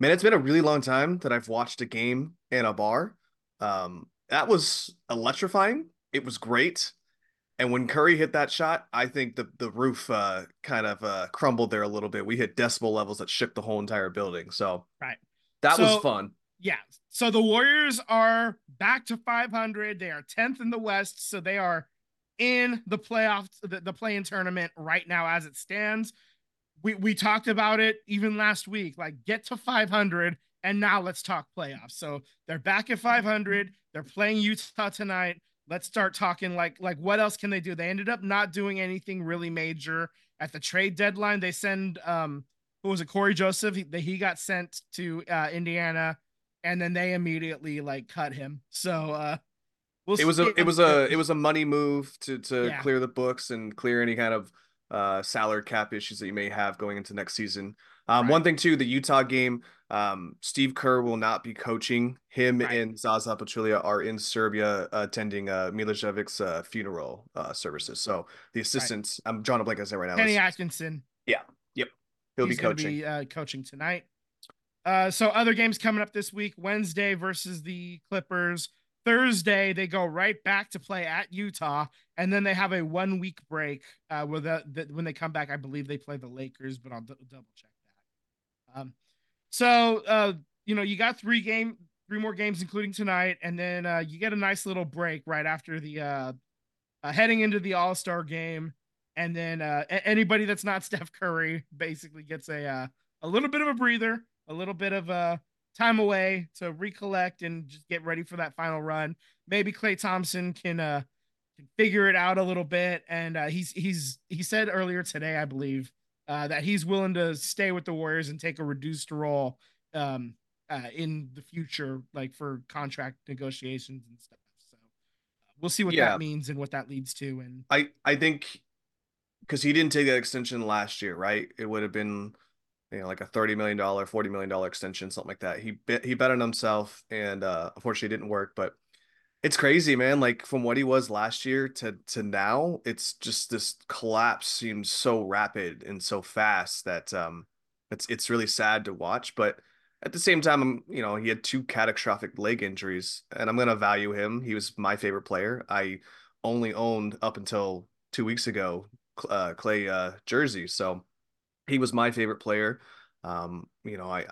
Man, it's been a really long time that I've watched a game in a bar. Um that was electrifying. It was great. And when Curry hit that shot, I think the the roof uh kind of uh crumbled there a little bit. We hit decibel levels that shook the whole entire building. So Right. that So- was fun. Yeah. So the Warriors are back to 500. They are 10th in the West. So they are in the playoffs, the, the play-in tournament right now as it stands. We we talked about it even last week. Like get to 500, and now let's talk playoffs. So they're back at 500. They're playing Utah tonight. Let's start talking like like what else can they do? They ended up not doing anything really major at the trade deadline. They send um who was it Corey Joseph? He, he got sent to uh, Indiana and then they immediately like cut him. So uh we'll it was a it was a it was a money move to to Yeah. clear the books and clear any kind of uh salary cap issues that you may have going into next season. Um, Right. one thing too, the Utah game, um, Steve Kerr will not be coaching. Him Right. and Zaza Pachulia are in Serbia attending uh, Milojevic's uh, funeral uh, services. So the assistants, I'm drawing a blank say right now. Kenny Yeah, yep, He'll be He's gonna coaching. Be, uh, coaching tonight. Uh, so other games coming up this week: Wednesday versus the Clippers. Thursday they go right back to play at Utah, and then they have a one week break. Uh, where the, the when they come back, I believe they play the Lakers, but I'll d- double check that. Um, so uh, you know you got three game, three more games, including tonight, and then uh, you get a nice little break right after the uh, uh heading into the All Star game and then uh, a- anybody that's not [LAUGHS] Steph Curry basically gets a uh, a little bit of a breather, a little bit of uh, time away to recollect and just get ready for that final run. Maybe Klay Thompson can uh, can figure it out a little bit, and uh, he's he's he said earlier today, I believe, uh, that he's willing to stay with the Warriors and take a reduced role um, uh, in the future, like for contract negotiations and stuff. So uh, we'll see what Yeah. that means and what that leads to, and I I think because he didn't take that extension last year, right? It would have been you know like a thirty million dollar, forty million dollar extension, something like that. He bet he bet on himself, and uh, unfortunately, it didn't work. But it's crazy, man. Like from what he was last year to to now, it's just this collapse seems so rapid and so fast that um, it's it's really sad to watch. But at the same time, I'm you know he had two catastrophic leg injuries, and I'm gonna value him. He was my favorite player. I only owned up until two weeks ago uh, Klay uh, jersey, so he was my favorite player. Um, you know, I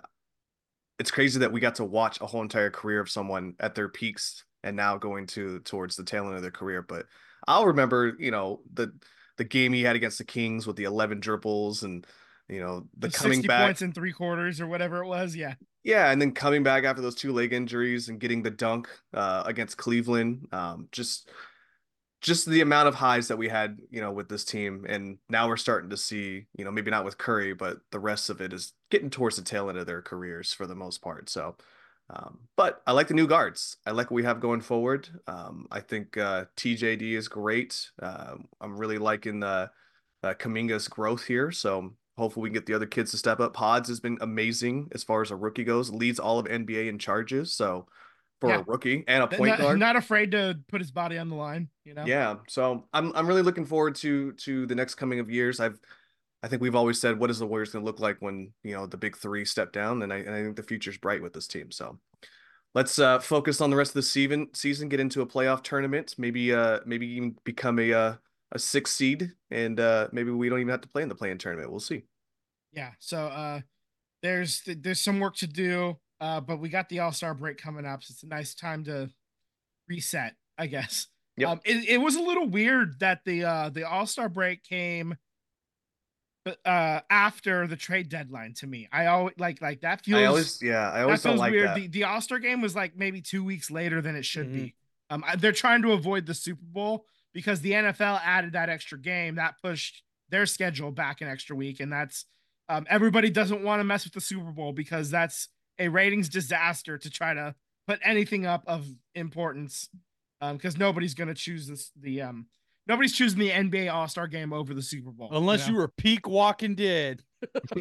it's crazy that we got to watch a whole entire career of someone at their peaks and now going to towards the tail end of their career. But I'll remember, you know, the the game he had against the Kings with the eleven dribbles and you know the coming 60 back points in three quarters or whatever it was. Yeah. yeah, and then coming back after those two leg injuries and getting the dunk uh, against Cleveland, um, just just the amount of highs that we had, you know, with this team, and now we're starting to see, you know, maybe not with Curry, but the rest of it is getting towards the tail end of their careers for the most part. So, um, but I like the new guards. I like what we have going forward. Um, I think uh, TJD is great. Uh, I'm really liking the uh, Kuminga's growth here. So hopefully we can get the other kids to step up. Pods has been amazing as far as a rookie goes. Leads all of NBA in charges. So for Yeah. a rookie and a point not, guard. not afraid to put his body on the line. You know. Yeah, so I'm I'm really looking forward to to the next coming of years. I've I think we've always said what is the Warriors going to look like when you know the big three step down, and I and I think the future's bright with this team. So let's uh, focus on the rest of the season. Season, get into a playoff tournament, maybe uh maybe even become a uh, a six seed, and uh maybe we don't even have to play in the playing tournament. We'll see. Yeah. So uh there's there's some work to do. Uh but we got the All-Star break coming up. So it's a nice time to reset, I guess. Yep. Um it, it was a little weird that the uh the All-Star break came uh after the trade deadline to me. I always like like that feels I always yeah, I always that feels like weird. that. The the All-Star game was like maybe 2 weeks later than it should Mm-hmm. be. Um I- they're trying to avoid the Super Bowl because the NFL added that extra game that pushed their schedule back an extra week and that's um, everybody doesn't want to mess with the Super Bowl because that's a ratings disaster to try to put anything up of importance because nobody's going to choose this the um nobody's choosing the NBA All Star Game over the Super Bowl Unless you know? were peak Walking Dead. [LAUGHS]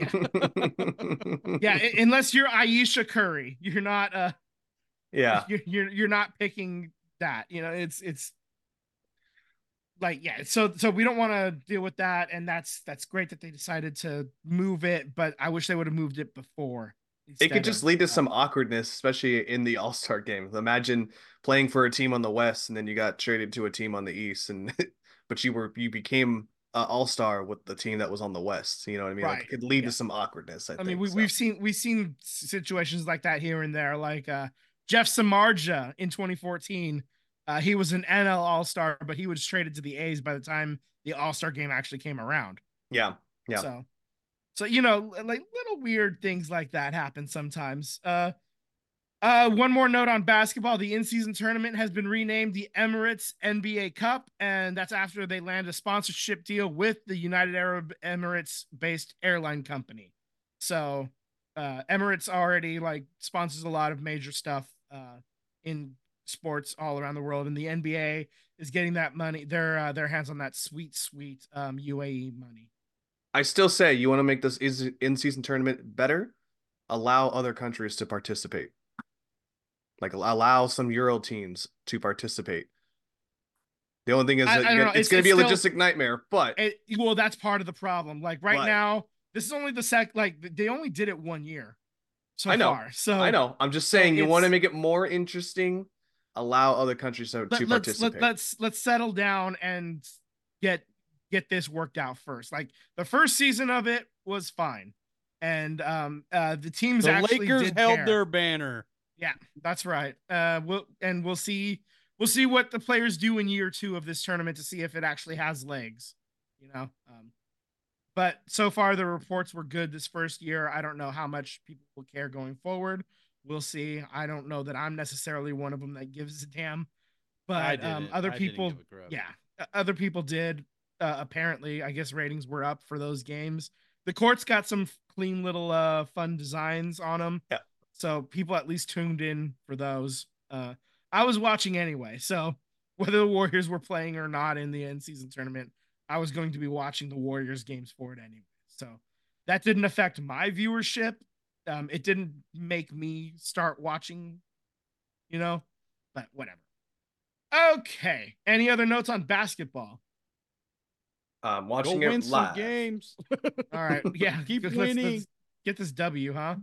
yeah i- unless you're Aisha Curry you're not uh yeah. [LAUGHS] you're, you're you're not picking that you know it's it's like yeah so so we don't want to deal with that and that's that's great that they decided to move it but i wish they would have moved it before It instead could just lead to some awkwardness, especially in the All Star game. Imagine playing for a team on the West and then you got traded to a team on the East, and [LAUGHS] but you were you became an All Star with the team that was on the West. You know what I mean? Like it could lead Yeah. to some awkwardness. I, I think, mean, we, so. we've seen we've seen situations like that here and there. Like uh, Jeff Samardzija in 2014, uh, he was an NL All Star, but he was traded to the A's by the time the All Star game actually came around. yeah, Yeah. So, so you know, like little weird things like that happen sometimes. Uh, uh, one more note on basketball: the in-season tournament has been renamed the Emirates NBA Cup, and that's after they land a sponsorship deal with the United Arab Emirates-based airline company. So, uh, Emirates already like sponsors a lot of major stuff uh, in sports all around the world, and the NBA is getting that money, their uh, their hands on that sweet, sweet um, UAE money. I still say you want to make this in season tournament better. Allow other countries to participate. Like allow some Euro teams to participate. The only thing is I- that I don't it's, it's- going to be a it's logistic nightmare, but It, well, that's part of the problem. Like right But- now, this is only the sec. Like they only did it one year so I know. far. So I know. I'm just saying you want to make it more interesting. Allow other countries to, Let, to let's participate. let, let's let's settle down and get get this worked out first. Like the first season of it was fine, and um uh the teams The actually Lakers held care. their banner. Yeah, that's right. Uh, we'll and we'll see we'll see what the players do in year two of this tournament to see if it actually has legs. You know. Um, but so far the reports were good this first year. I don't know how much people will care going forward. We'll see. I don't know that I'm necessarily one of them that gives a damn, but um, other people, give a crap. yeah, other people did. Uh, apparently, I guess ratings were up for those games. The courts got some clean little uh fun designs on them. Yeah. So people at least tuned in for those. Uh, I was watching anyway, so [LAUGHS] whether the Warriors were playing or not in the end season tournament, I was going to be watching the Warriors games for it anyway. So that didn't affect my viewership. Um, it didn't make me start watching, you know, but whatever. Okay. Any other notes on basketball? Um, Go watching win it some live. games. All right. [LAUGHS] Yeah. Keep let's- let's winning. get this W, huh?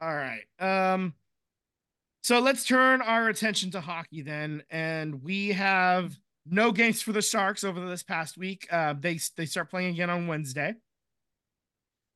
All right. Um so let's turn our attention to hockey then and we have no games for the Sharks over this past week. Uh they they start playing again on Wednesday.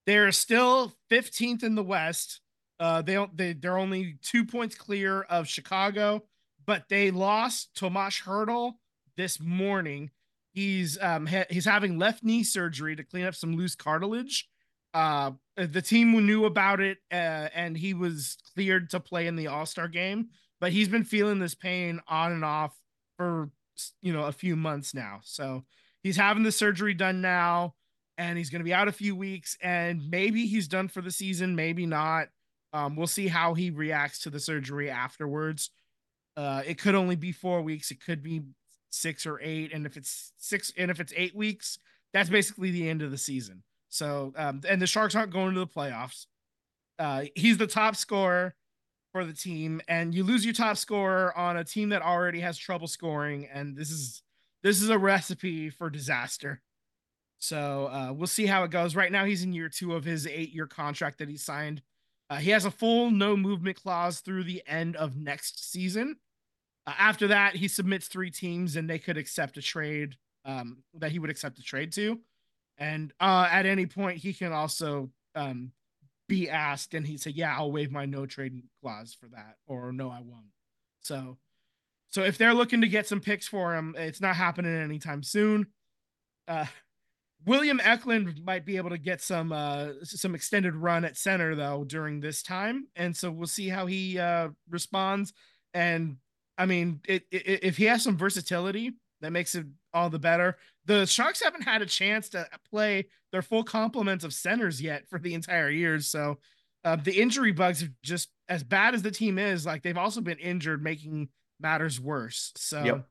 They're still 15th in the West. Uh they don't they they're only 2 points clear of Chicago, but they lost Tomas Hertl this morning. He's um ha- he's having left knee surgery to clean up some loose cartilage. Uh, the team knew about it, uh, and he was cleared to play in the All Star game. But he's been feeling this pain on and off for you know a few months now. So he's having the surgery done now, and he's going to be out a few weeks. And maybe he's done for the season, maybe not. Um, we'll see how he reacts to the surgery afterwards. Uh, it could only be four weeks. It could be six or eight. And if it's six, and if it's eight weeks, that's basically the end of the season. So, um, and the Sharks aren't going to the playoffs. Uh, he's the top scorer for the team, and you lose your top scorer on a team that already has trouble scoring, and this is this is a recipe for disaster. So uh, we'll see how it goes. Right now, he's in year two of his eight-year contract that he signed. Uh, he has a full no movement clause through the end of next season. Uh, after that, he submits three teams, and they could accept a trade um, that he would accept a trade to. And uh, at any point, he can also um, be asked, and he said, "Yeah, I'll waive my no trade clause for that," or "No, I won't." So, so if they're looking to get some picks for him, it's not happening anytime soon. Uh, William Eklund might be able to get some uh, some extended run at center though during this time, and so we'll see how he uh, responds. And I mean, it, it, if he has some versatility, that makes it all the better. The Sharks haven't had a chance to play their full complement of centers yet for the entire year. So uh, the injury bugs are just as bad as the team is. Like they've also been injured, making matters worse. So Yep.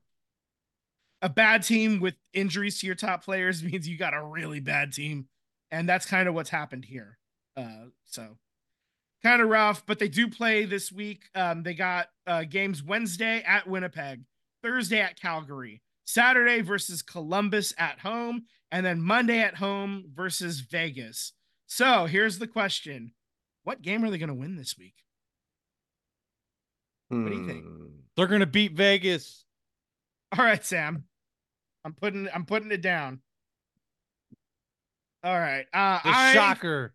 a bad team with injuries to your top players [LAUGHS] means you got a really bad team, and that's kind of what's happened here. Uh, so kind of rough, but they do play this week. Um, they got uh, games Wednesday at Winnipeg, Thursday at Calgary, Saturday versus Columbus at home, and then Monday at home versus Vegas. So here's the question: What game are they going to win this week? What do you think? Hmm. They're gonna beat Vegas. All right, Sam. I'm putting I'm putting it down. All right. Uh The I, shocker.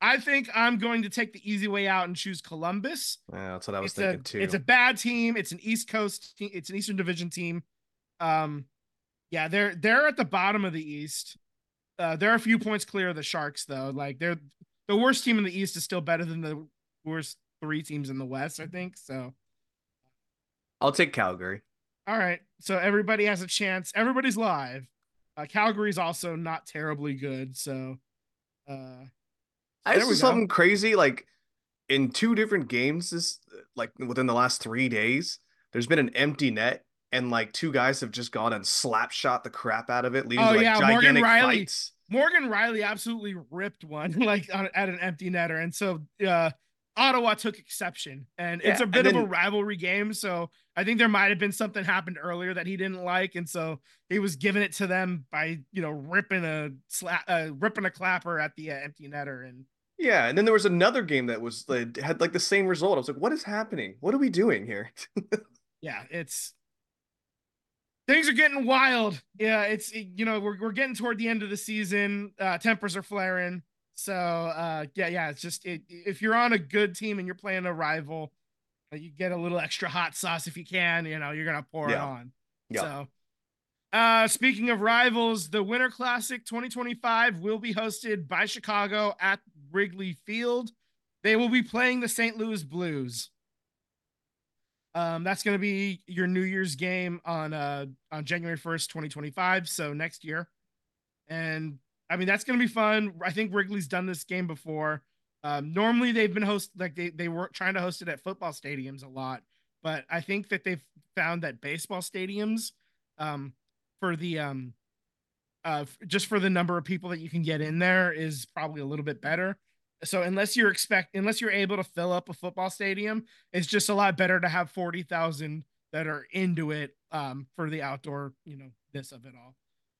I think I'm going to take the easy way out and choose Columbus. Yeah, that's what I was It's thinking a too. it's a bad team. It's an East Coast team. It's an Eastern Division team. Um yeah, they're they're at the bottom of the East. Uh they're a few points clear of the Sharks though. Like they're the worst team in the East is still better than the worst three teams in the West, I think. So I'll take Calgary. All right. So everybody has a chance. Everybody's live. Uh, Calgary's also not terribly good. So, uh, I There just we saw something crazy. Like in two different games, this like within the last three days, there's been an empty net, and like two guys have just gone and slap shot the crap out of it, leading Oh, to like yeah, Morgan gigantic Rielly. fights. Morgan Rielly absolutely ripped one [LAUGHS] like on, at an empty netter. And so, uh, Ottawa took exception and it's a bit and of a rivalry game. So I think there might have been something happened earlier that he didn't like. And so he was giving it to them by, you know, ripping a slap, uh, ripping a clapper at the uh, empty netter. And Yeah, and then there was another game that was like, had like the same result. I was like, what is happening? What are we doing here? [LAUGHS] yeah, it's things are getting wild. Yeah, it's you know we're we're getting toward the end of the season. Uh, tempers are flaring. So uh, yeah, yeah, it's just it, if you're on a good team and you're playing a rival, uh, you get a little extra hot sauce if you can. You know, you're gonna pour it on. Yeah. So. Uh, speaking of rivals, the Winter Classic 2025 will be hosted by Chicago at Wrigley Field. They will be playing the St. Louis Blues. Um, that's going to be your New Year's game on uh on January 1st, 2025, so next year. And I mean that's going to be fun. I think Wrigley's done this game before. Um, normally they've been host like they they were trying to host it at football stadiums a lot, but I think that they've found that baseball stadiums um for the um uh just for the number of people that you can get in there is probably a little bit better. So unless you're expect unless you're able to fill up a football stadium, it's just a lot better to have 40,000 that are into it um for the outdoor, you know, this of it all.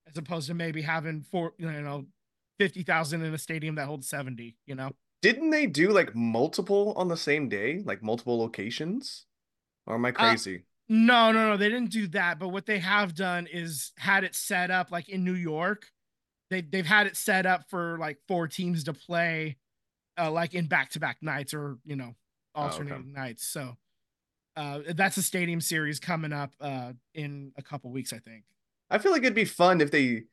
As opposed to maybe having four, you know, 50,000 in a stadium that holds 70, you know. Didn't they do like multiple on the same day, like multiple locations? Or am I crazy? No, no, no, they didn't do that, but what they have done is had it set up like in New York. They they've had it set up for like four teams to play uh like in back-to-back nights or, you know, Oh, okay. alternating nights. So uh that's a stadium series coming up uh in a couple weeks, I think. I feel like it'd be fun if they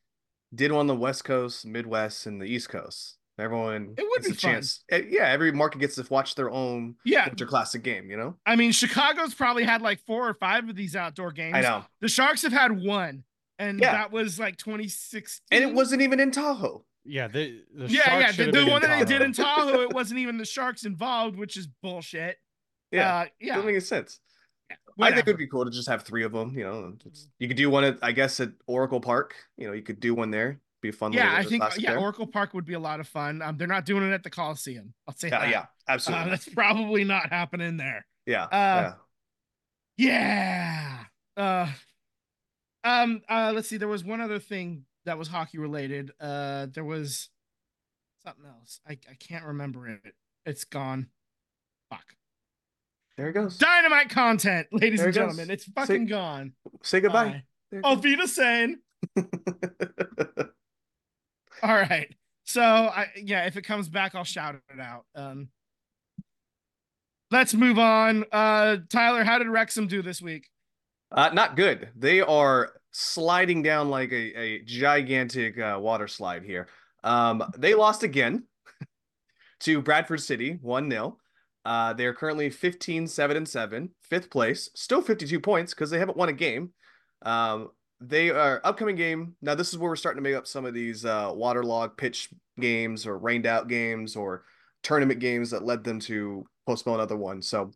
did one on the West Coast, Midwest, and the East Coast. Everyone It would gets be a fun. chance. eh, Yeah, every market gets to watch their own Yeah, Winter Classic game, you know? I mean Chicago's probably had like four or five of these outdoor games. I know. The Sharks have had one, and Yeah. that was like 2016. And it wasn't even in Tahoe. Yeah, they, the yeah, yeah. The, the one that they did in Tahoe, it [LAUGHS] wasn't even the Sharks involved, which is bullshit. Yeah. uh, yeah. Doesn't make sense. I think it would be cool to just have three of them, you know. It's- You could do one at I guess at Oracle Park. You know, you could do one there. Be a fun yeah, I think yeah, there. Oracle Park would be a lot of fun. Um, they're not doing it at the Coliseum. I'll say Yeah, that. yeah, Uh, absolutely. that's probably not happening there. Yeah. Uh, Yeah. Uh um uh let's see there was one other thing that was hockey related. Uh there was something else. I I can't remember it. It's gone. Fuck. There it goes. Dynamite content, ladies and it goes. gentlemen. It's fucking See- gone. Say goodbye. Bye. There it Auf goes. Wiedersehen. [LAUGHS] All right. So I yeah, if it comes back, I'll shout it out. Um let's move on. Uh Tyler, how did Wrexham do this week? Uh, not good. They are sliding down like a, a gigantic uh, water slide here. Um, they lost again [LAUGHS] to Bradford City, 1 0. Uh, they are currently 15, 7, and 7, fifth place, still 52 points because they haven't won a game. Um, they are upcoming game. Now, this is where we're starting to make up some of these uh, waterlogged pitch games or rained out games or tournament games that led them to postpone other ones. So,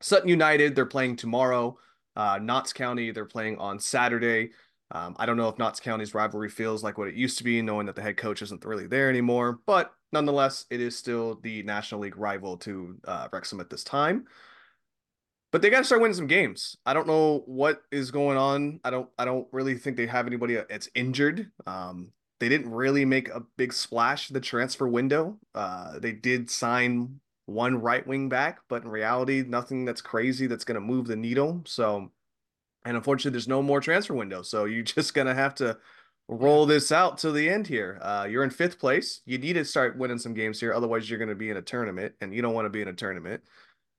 Sutton United, they're playing tomorrow. Uh, Notts County, they're playing on Saturday. Um, I don't know if Notts County's rivalry feels like what it used to be, knowing that the head coach isn't really there anymore. But nonetheless, it is still the National League rival to uh, Wrexham at this time. But they got to start winning some games. I don't know what is going on. I don't. I don't really think they have anybody that's injured. Um, they didn't really make a big splash the transfer window. Uh, they did sign one right wing back, but in reality, nothing that's crazy that's going to move the needle. So, and unfortunately, there's no more transfer window. So you're [LAUGHS] just going to have to roll this out to the end here. Uh, you're in fifth place. You need to start winning some games here, otherwise you're going to be in a tournament, and you don't want to be in a tournament.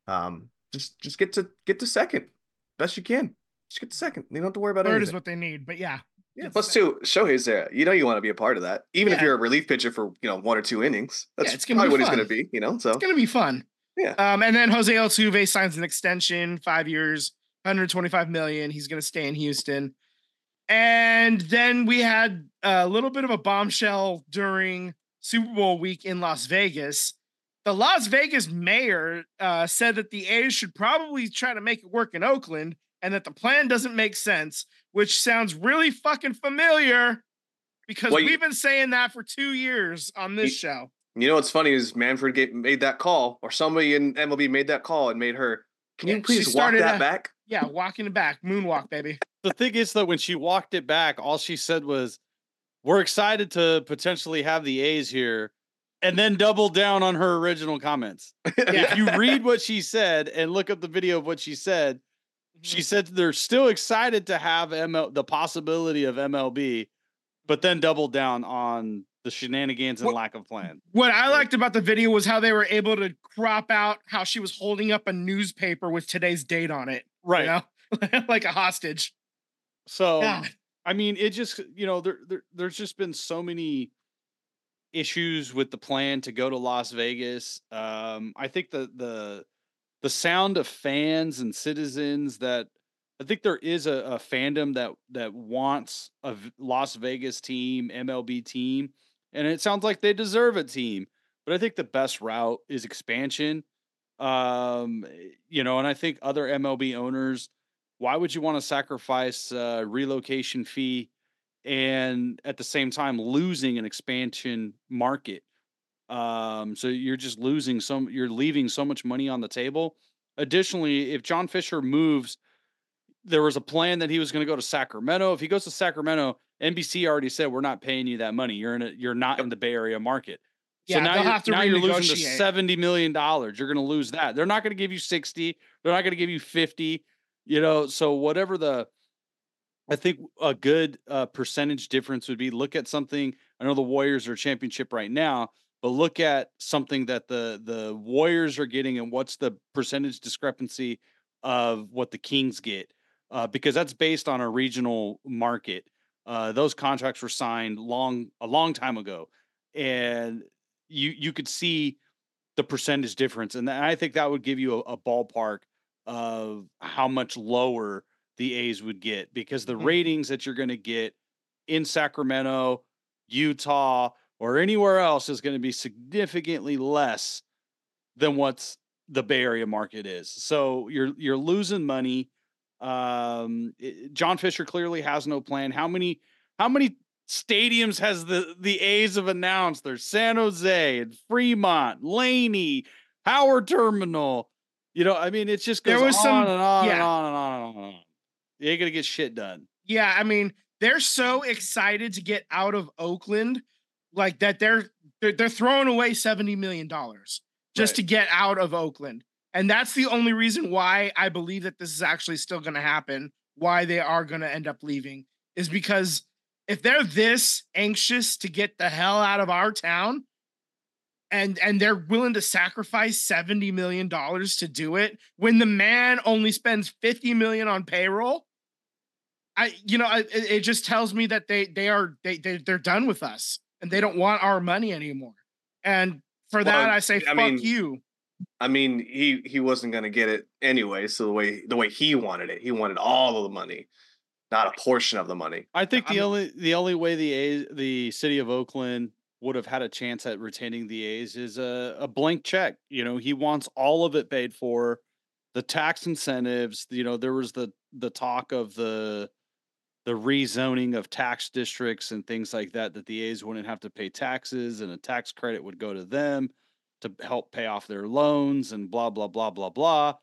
Um, just just get to get to second, best you can. Just get to second. You don't have to worry about Third anything. is what they need, but yeah. Yeah, It's plus two, Shohei's there. You know you want to be a part of that, even if you're a relief pitcher for you know one or two innings. That's it's gonna probably be what he's going to be. You know, so It's gonna be fun. Yeah. Um, and then Jose Altuve signs an extension, five years, 125 million. He's gonna stay in Houston. And then we had a little bit of a bombshell during Super Bowl week in Las Vegas. The Las Vegas mayor uh, said that the A's should probably try to make it work in Oakland and that the plan doesn't make sense, which sounds really fucking familiar because Well, we've been saying that for two years on this You- show. you know what's funny is Manfred made that call, or somebody in MLB made that call and made her. Can you please walk that a- back? Yeah, walking it back, moonwalk, baby. The thing is, though, when she walked it back, all she said was, "We're excited to potentially have the A's here," and then doubled down on her original comments. If you read [LAUGHS] what she said and look up the video of what she said, she mm-hmm. said they're still excited to have ML the possibility of MLB, but then doubled down on the shenanigans and What- lack of plan. What I liked about the video was how they were able to crop out how she was holding up a newspaper with today's date on it. Right. You know? [LAUGHS] like a hostage. So Yeah. I mean, it just you know there, there there's just been so many issues with the plan to go to Las Vegas. Um, I think the the the sound of fans and citizens that I think there is a, a fandom that that wants a Las Vegas team, MLB team, and it sounds like they deserve a team. But I think the best route is expansion. Um, you know, and I think other MLB owners why would you want to sacrifice a relocation fee and at the same time losing an expansion market? Um so you're just losing some you're leaving so much money on the table. Additionally if john fisher moves there was a plan that he was going to go to sacramento. If he goes to sacramento nbc already said we're not paying you that money. You're in a you're not in the bay area market so now, they'll you're, have to now you're losing the 70 million dollars. You're going to lose that. They're not going to give you 60 they're not going to give you 50 you know? So whatever the i think a good uh, percentage difference would be look at something i know the warriors are championship right now but look at something that the the warriors are getting and what's the percentage discrepancy of what the kings get uh, because that's based on a regional market. Uh, those contracts were signed long a long time ago. And you you could see the percentage difference and i think that would give you a, a ballpark of how much lower the A's would get because the Mhm. ratings that you're going to get in Sacramento, Utah, or anywhere else is going to be significantly less than what's the Bay Area market is. So you're you're losing money. Um, i- John Fisher clearly has no plan. How many how many stadiums has the the A's have announced? There's San Jose and Fremont, Laney, Howard Terminal. You know, I mean, it's just There was on some- and on and yeah. on and on and on. You ain't gonna get shit done. Yeah, I mean, they're so excited to get out of Oakland, like that they're they're, they're throwing away 70 million dollars just Right. to get out of Oakland. And that's the only reason why I believe that this is actually still going to happen, why they are going to end up leaving is because if they're this anxious to get the hell out of our town and and they're willing to sacrifice 70 million dollars to do it when the man only spends 50 million on payroll I, you know, I- it, it just tells me that they they are they, they they're done with us and they don't want our money anymore. And for that, I say I fuck mean, you. I mean, he he wasn't gonna get it anyway. So the way the way he wanted it, he wanted all of the money, not a portion of the money. I think the I'm- only the only way the A's, the city of Oakland would have had a chance at retaining the A's is a, a blank check. You know, he wants all of it paid for, the tax incentives. You know, there was the the talk of the the rezoning of tax districts and things like that that the A's wouldn't have to pay taxes and a tax credit would go to them to help pay off their loans and blah blah blah blah blah.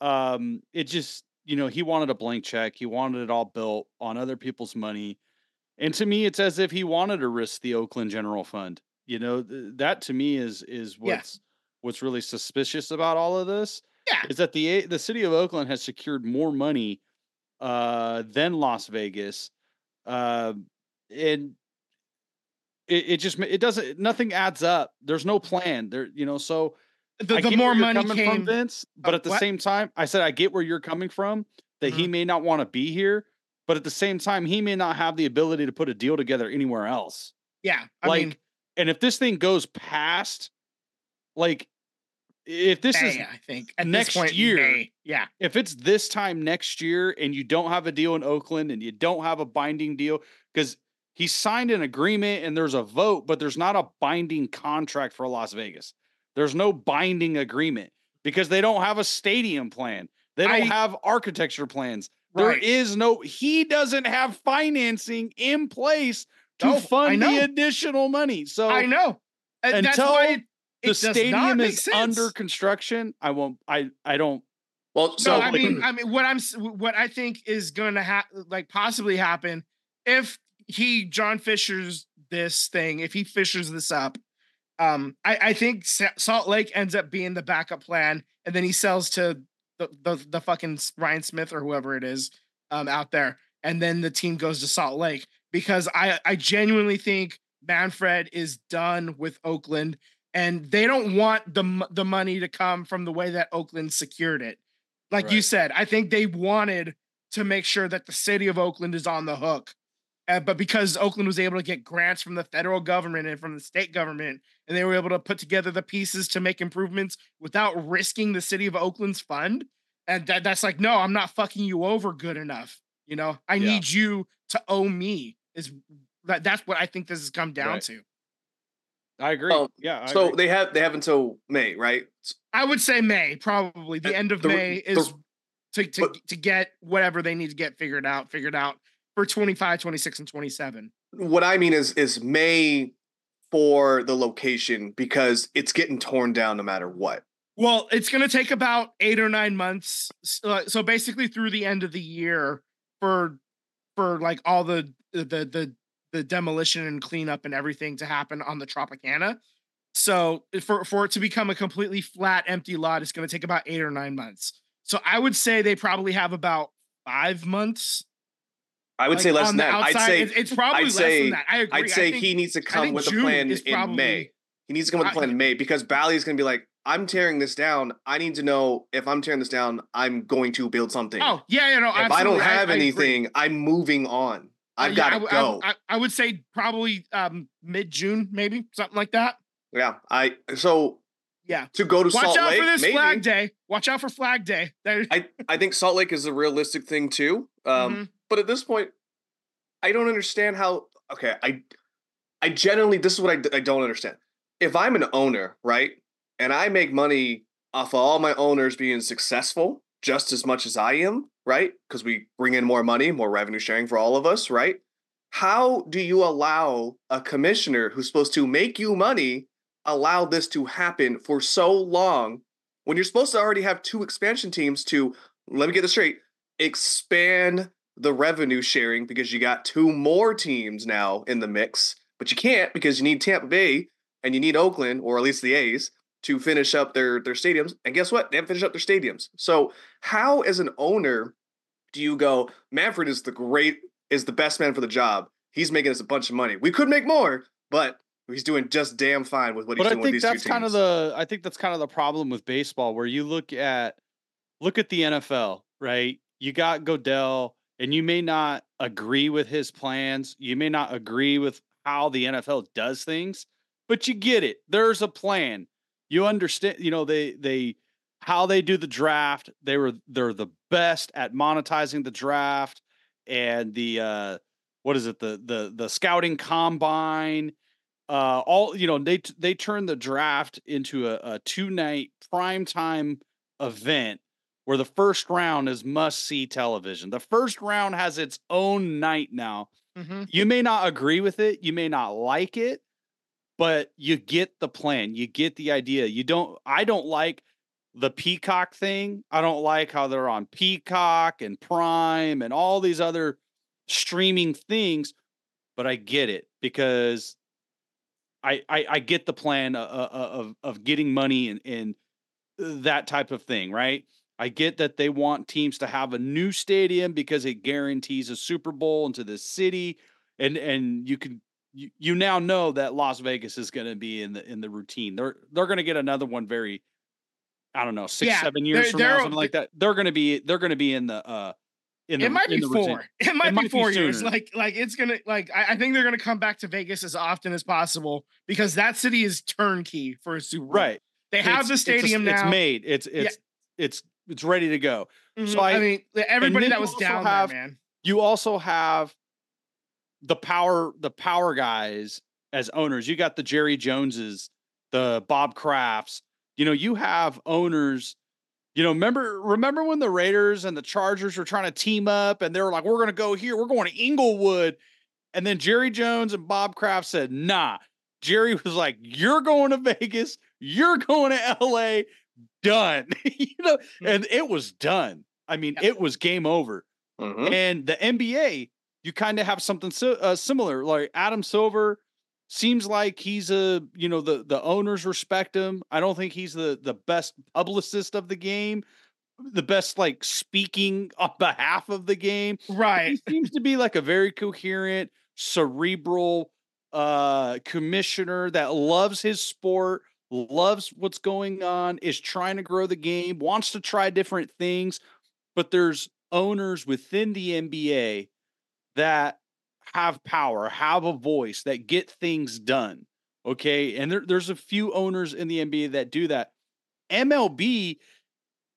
Um, it just you know he wanted a blank check. He wanted it all built on other people's money, and to me, it's as if he wanted to risk the Oakland General Fund. You know th- that to me is is Yeah. what's what's really suspicious about all of this Yeah. is that the A- the city of Oakland has secured more money uh, than Las Vegas, uh, and it, it just it doesn't nothing adds up. There's no plan there, you know. So The, the more money came, from, Vince, but Uh, at the what? same time, I said I get where you're coming from. That Mm-hmm. he may not want to be here, but at the same time, he may not have the ability to put a deal together anywhere else. yeah. I like, mean, and if this thing goes past, like, if this is I think at next point, year, May. yeah, if it's this time next year and you don't have a deal in Oakland and you don't have a binding deal because he signed an agreement and there's a vote, but there's not a binding contract for Las Vegas. There's no binding agreement because they don't have a stadium plan. They don't I- have architecture plans. There right. is no, he doesn't have financing in place to No, fund the additional money. So I know. And that's until why it, it the stadium is sense. under construction, I won't, I, I don't, Well, No, so I mean, I mean, what I'm, what I think is going to happen, like possibly happen, if he John Fisher's this thing, if he fishers this up, um, I, I think Salt Lake ends up being the backup plan, and then he sells to the the, the fucking Ryan Smith or whoever it is, um, out there, and then the team goes to Salt Lake because I I genuinely think Manfred is done with Oakland. And they don't want the the money to come from the way that Oakland secured it like you said, I think they wanted to make sure that the city of Oakland is on the hook. Uh, but because Oakland was able to get grants from the federal government and from the state government, and they were able to put together the pieces to make improvements without risking the city of Oakland's fund, and that, that's like, no, I'm not fucking you over good enough. You know, I Yeah. need you to owe me. Is that that's what I think this has come down Right. to. I agree. Um, yeah. I so agree. they have they have until May, right? I would say May, probably the Uh, end of the- May the- is to to, but- to get whatever they need to get figured out, figured out for 25, 26, and 27. What I mean is is May for the location because it's getting torn down no matter what. Well, it's going to take about eight or nine months. uh, So basically, through the end of the year for for like all the the the the demolition and cleanup and everything to happen on the Tropicana. So for for it to become a completely flat, empty lot, it's going to take about eight or nine months. So I would say they probably have about five months. I would like, say less than that. I'd say It's, it's probably I'd less say- than that. I agree. I'd say I think, he needs to come with a plan in probably- May. He needs to come with a plan in May because Bally is going to be like, I'm tearing this down. I need to know if I'm tearing this down, I'm going to build something. Oh yeah, you know. if I don't have I anything, I'm moving on. Uh, I've yeah, got to I go. I, I would say probably um mid June, maybe something like that. yeah, I so Yeah. to go to Salt Lake. Watch Salt out Lake. for this maybe. Flag Day. Watch out for Flag Day. I I think Salt Lake is a realistic thing too. Um, Mhm. But at this point, I don't understand how. Okay, I I generally this is what I, I don't understand. If I'm an owner, right, and I make money off of all my owners being successful just as much as I am, right? Because we bring in more money, more revenue sharing for all of us, right? How do you allow a commissioner who's supposed to make you money allow this to happen for so long when you're supposed to already have two expansion teams to let me get this straight, expand the revenue sharing because you got two more teams now in the mix, but you can't because you need Tampa Bay and you need Oakland or at least the A's to finish up their their stadiums. And guess what? They haven't finished up their stadiums. So how, as an owner, do you go? Manfred is the great is the best man for the job. He's making us a bunch of money. We could make more, but he's doing just damn fine with what but he's I doing think with these that's kind of the I think that's kind of the problem with baseball where you look at look at the NFL, right? You got Goodell and you may not agree with his plans. You may not agree with how the NFL does things, but you get it. There's a plan. You understand, you know, they they how they do the draft. They were they're the best at monetizing the draft and the uh what is it? The the the scouting combine uh all you know they they turned the draft into a, a two night prime time event where the first round is must see television the first round has its own night now Mm-hmm. you may not agree with it you may not like it but you get the plan you get the idea you don't i don't like the peacock thing i don't like how they're on peacock and prime and all these other streaming things but i get it because I, I I get the plan uh, uh, of of getting money and and that type of thing, right? I get that they want teams to have a new stadium because it guarantees a Super Bowl into the city, and and you can you, you now know that Las Vegas is going to be in the in the routine. They're they're going to get another one very, I don't know, six Yeah, seven years from now, something like that. They're going to be they're going to be in the uh in the it might in be the routine. four. It might It be might be four years. Like like it's gonna like I, I think they're gonna come back to Vegas as often as possible because that city is turnkey for a Super Bowl. Right. They have It's- the it's a- stadium now. It's made. It's it's it's it's ready to go. Mhm. So I- I mean, everybody that was down have- there, man. you also have the power the power guys as owners. You got the jerry joneses the bob krafts. You know you have owners you know remember remember when the raiders and the chargers were trying to team up and they were like we're going to go here. We're going to inglewood. And then jerry jones and bob kraft said nah. Jerry was like you're going to vegas. You're going to la done [LAUGHS] you know and it was done i mean Yeah. it was game over Mhm. and the NBA, you kind of have something si- uh, similar. Like Adam Silver seems like he's a, you know, the the owners respect him. I don't think he's the the best publicist of the game, the best like speaking on behalf of the game. Right. He seems to be like a very coherent, cerebral uh commissioner that loves his sport, loves what's going on, is trying to grow the game, wants to try different things, but there's owners within the NBA that have power, have a voice, that get things done. Okay. And there, there's a few owners in the NBA that do that. MLB,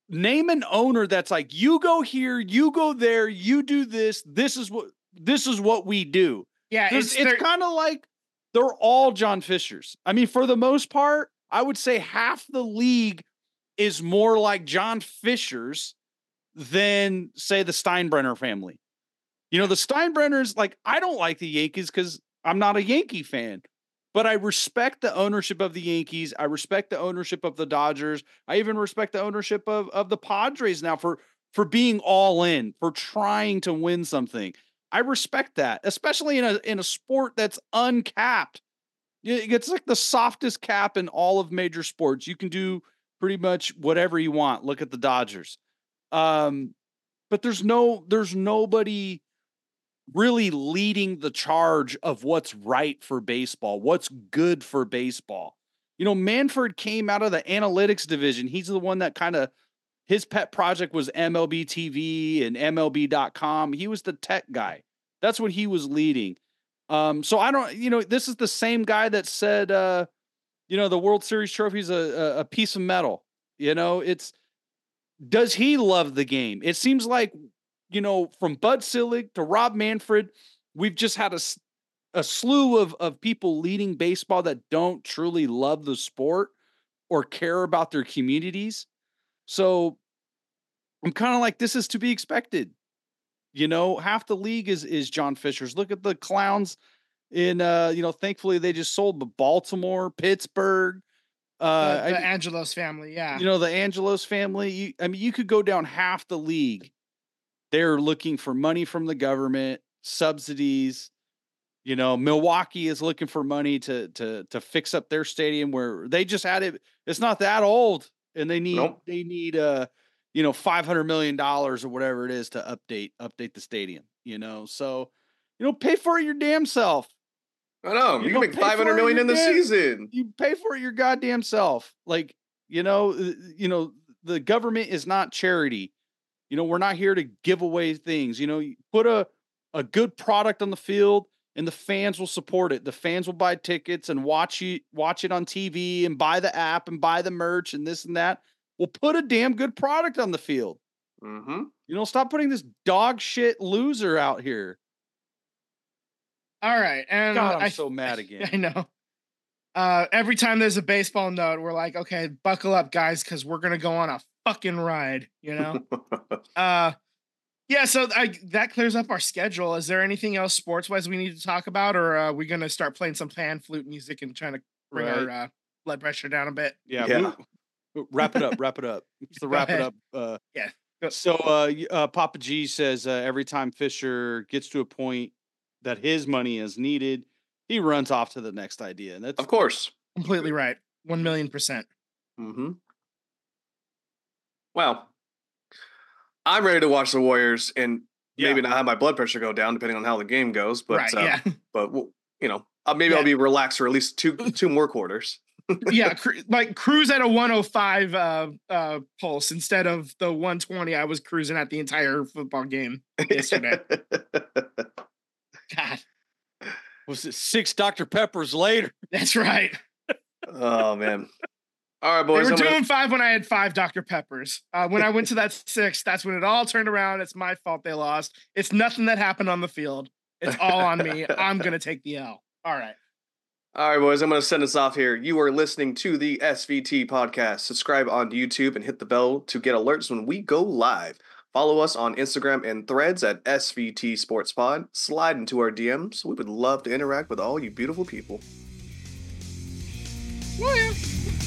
name an owner that's like, you go here, you go there, you do this. This is what this is what we do. Yeah, There's- it's, It's, kind of like they're all John Fishers. I mean, for the most part, I would say half the league is more like John Fishers than say the Steinbrenner family. You know, the Steinbrenners, like, I don't like the Yankees because I'm not a Yankee fan, but I respect the ownership of the Yankees. I respect the ownership of the Dodgers. I even respect the ownership of, of the Padres now for for being all in, for trying to win something. I respect that, especially in a in a sport that's uncapped. It's like the softest cap in all of major sports. You can do pretty much whatever you want. Look at the Dodgers. Um, but there's no there's nobody really leading the charge of what's right for baseball, what's good for baseball. You know, Manfred came out of the analytics division. He's the one that kind of his pet project was MLB TV and MLB.com. He was the tech guy. That's what he was leading. Um, so I don't, you know, this is the same guy that said, uh, you know, the World Series trophy is a, a, piece of metal. You know, it's does he love the game? It seems like, you know, from Bud Selig to Rob Manfred, we've just had a, a slew of, of people leading baseball that don't truly love the sport or care about their communities. So I'm kind of like, this is to be expected. You know, half the league is is John Fisher's. Look at the clowns in uh, you know, thankfully they just sold but Baltimore, Pittsburgh, Uh, the, the I- Angelos family. Yeah. you know the Angelos family. You, I mean, you could go down half the league. They're looking for money from the government, subsidies. You know, Milwaukee is looking for money to to to fix up their stadium where they just had it. It's not that old, and they need Nope. they need uh you know five hundred million dollars or whatever it is to update update the stadium. You know, so you know, pay for it your damn self. I know. You You, can make five hundred million in the dead. season. you pay for it your goddamn self. Like, you know, you know, the government is not charity. You know, we're not here to give away things. You know, you put a a good product on the field and the fans will support it. The fans will buy tickets and watch you watch it on TV and buy the app and buy the merch and this and that. We'll put a damn good product on the field. Mm-hmm. You know, stop putting this dog shit loser out here. All right. And God, I'm I, so mad [LAUGHS] again. I know. Uh, every time there's a baseball note, we're like, okay, buckle up, guys, because we're gonna go on a fucking ride. You know. [LAUGHS] uh, yeah. So I, that clears up our schedule. Is there anything else sports wise we need to talk about, or uh, are we gonna start playing some pan flute music and trying to bring our uh, blood pressure down a bit? Yeah, Yeah. Move- uh, wrap it up, wrap it up. Just to [LAUGHS] Go wrap it up. Uh, Yeah. So uh, uh, Papa G says uh, every time Fisher gets to a point that his money is needed, he runs off to the next idea, and that's of course. Completely right. One million percent. Mm-hmm. Well, I'm ready to watch the Warriors and maybe not have my blood pressure go down depending on how the game goes. But right. uh, yeah. but you know, uh, maybe Yeah. I'll be relaxed for at least two [LAUGHS] two more quarters. Yeah, cru- like cruise at a 105 uh uh pulse instead of the 120 I was cruising at the entire football game yesterday. [LAUGHS] God, was it six Dr Peppers later. [LAUGHS] that's right. oh man! All right, They boys. were I'm gonna- doing five when I had five Dr. Peppers. Uh, when I went to that [LAUGHS] six, that's when it all turned around. It's my fault they lost. It's nothing that happened on the field. It's all on me. I'm gonna take the L. All right. All right, boys, I'm going to send us off here. You are listening to the SVT podcast. Subscribe on YouTube and hit the bell to get alerts when we go live. Follow us on Instagram and threads at SVT Sports Pod. Slide into our DMs. We would love to interact with all you beautiful people. Well, yeah.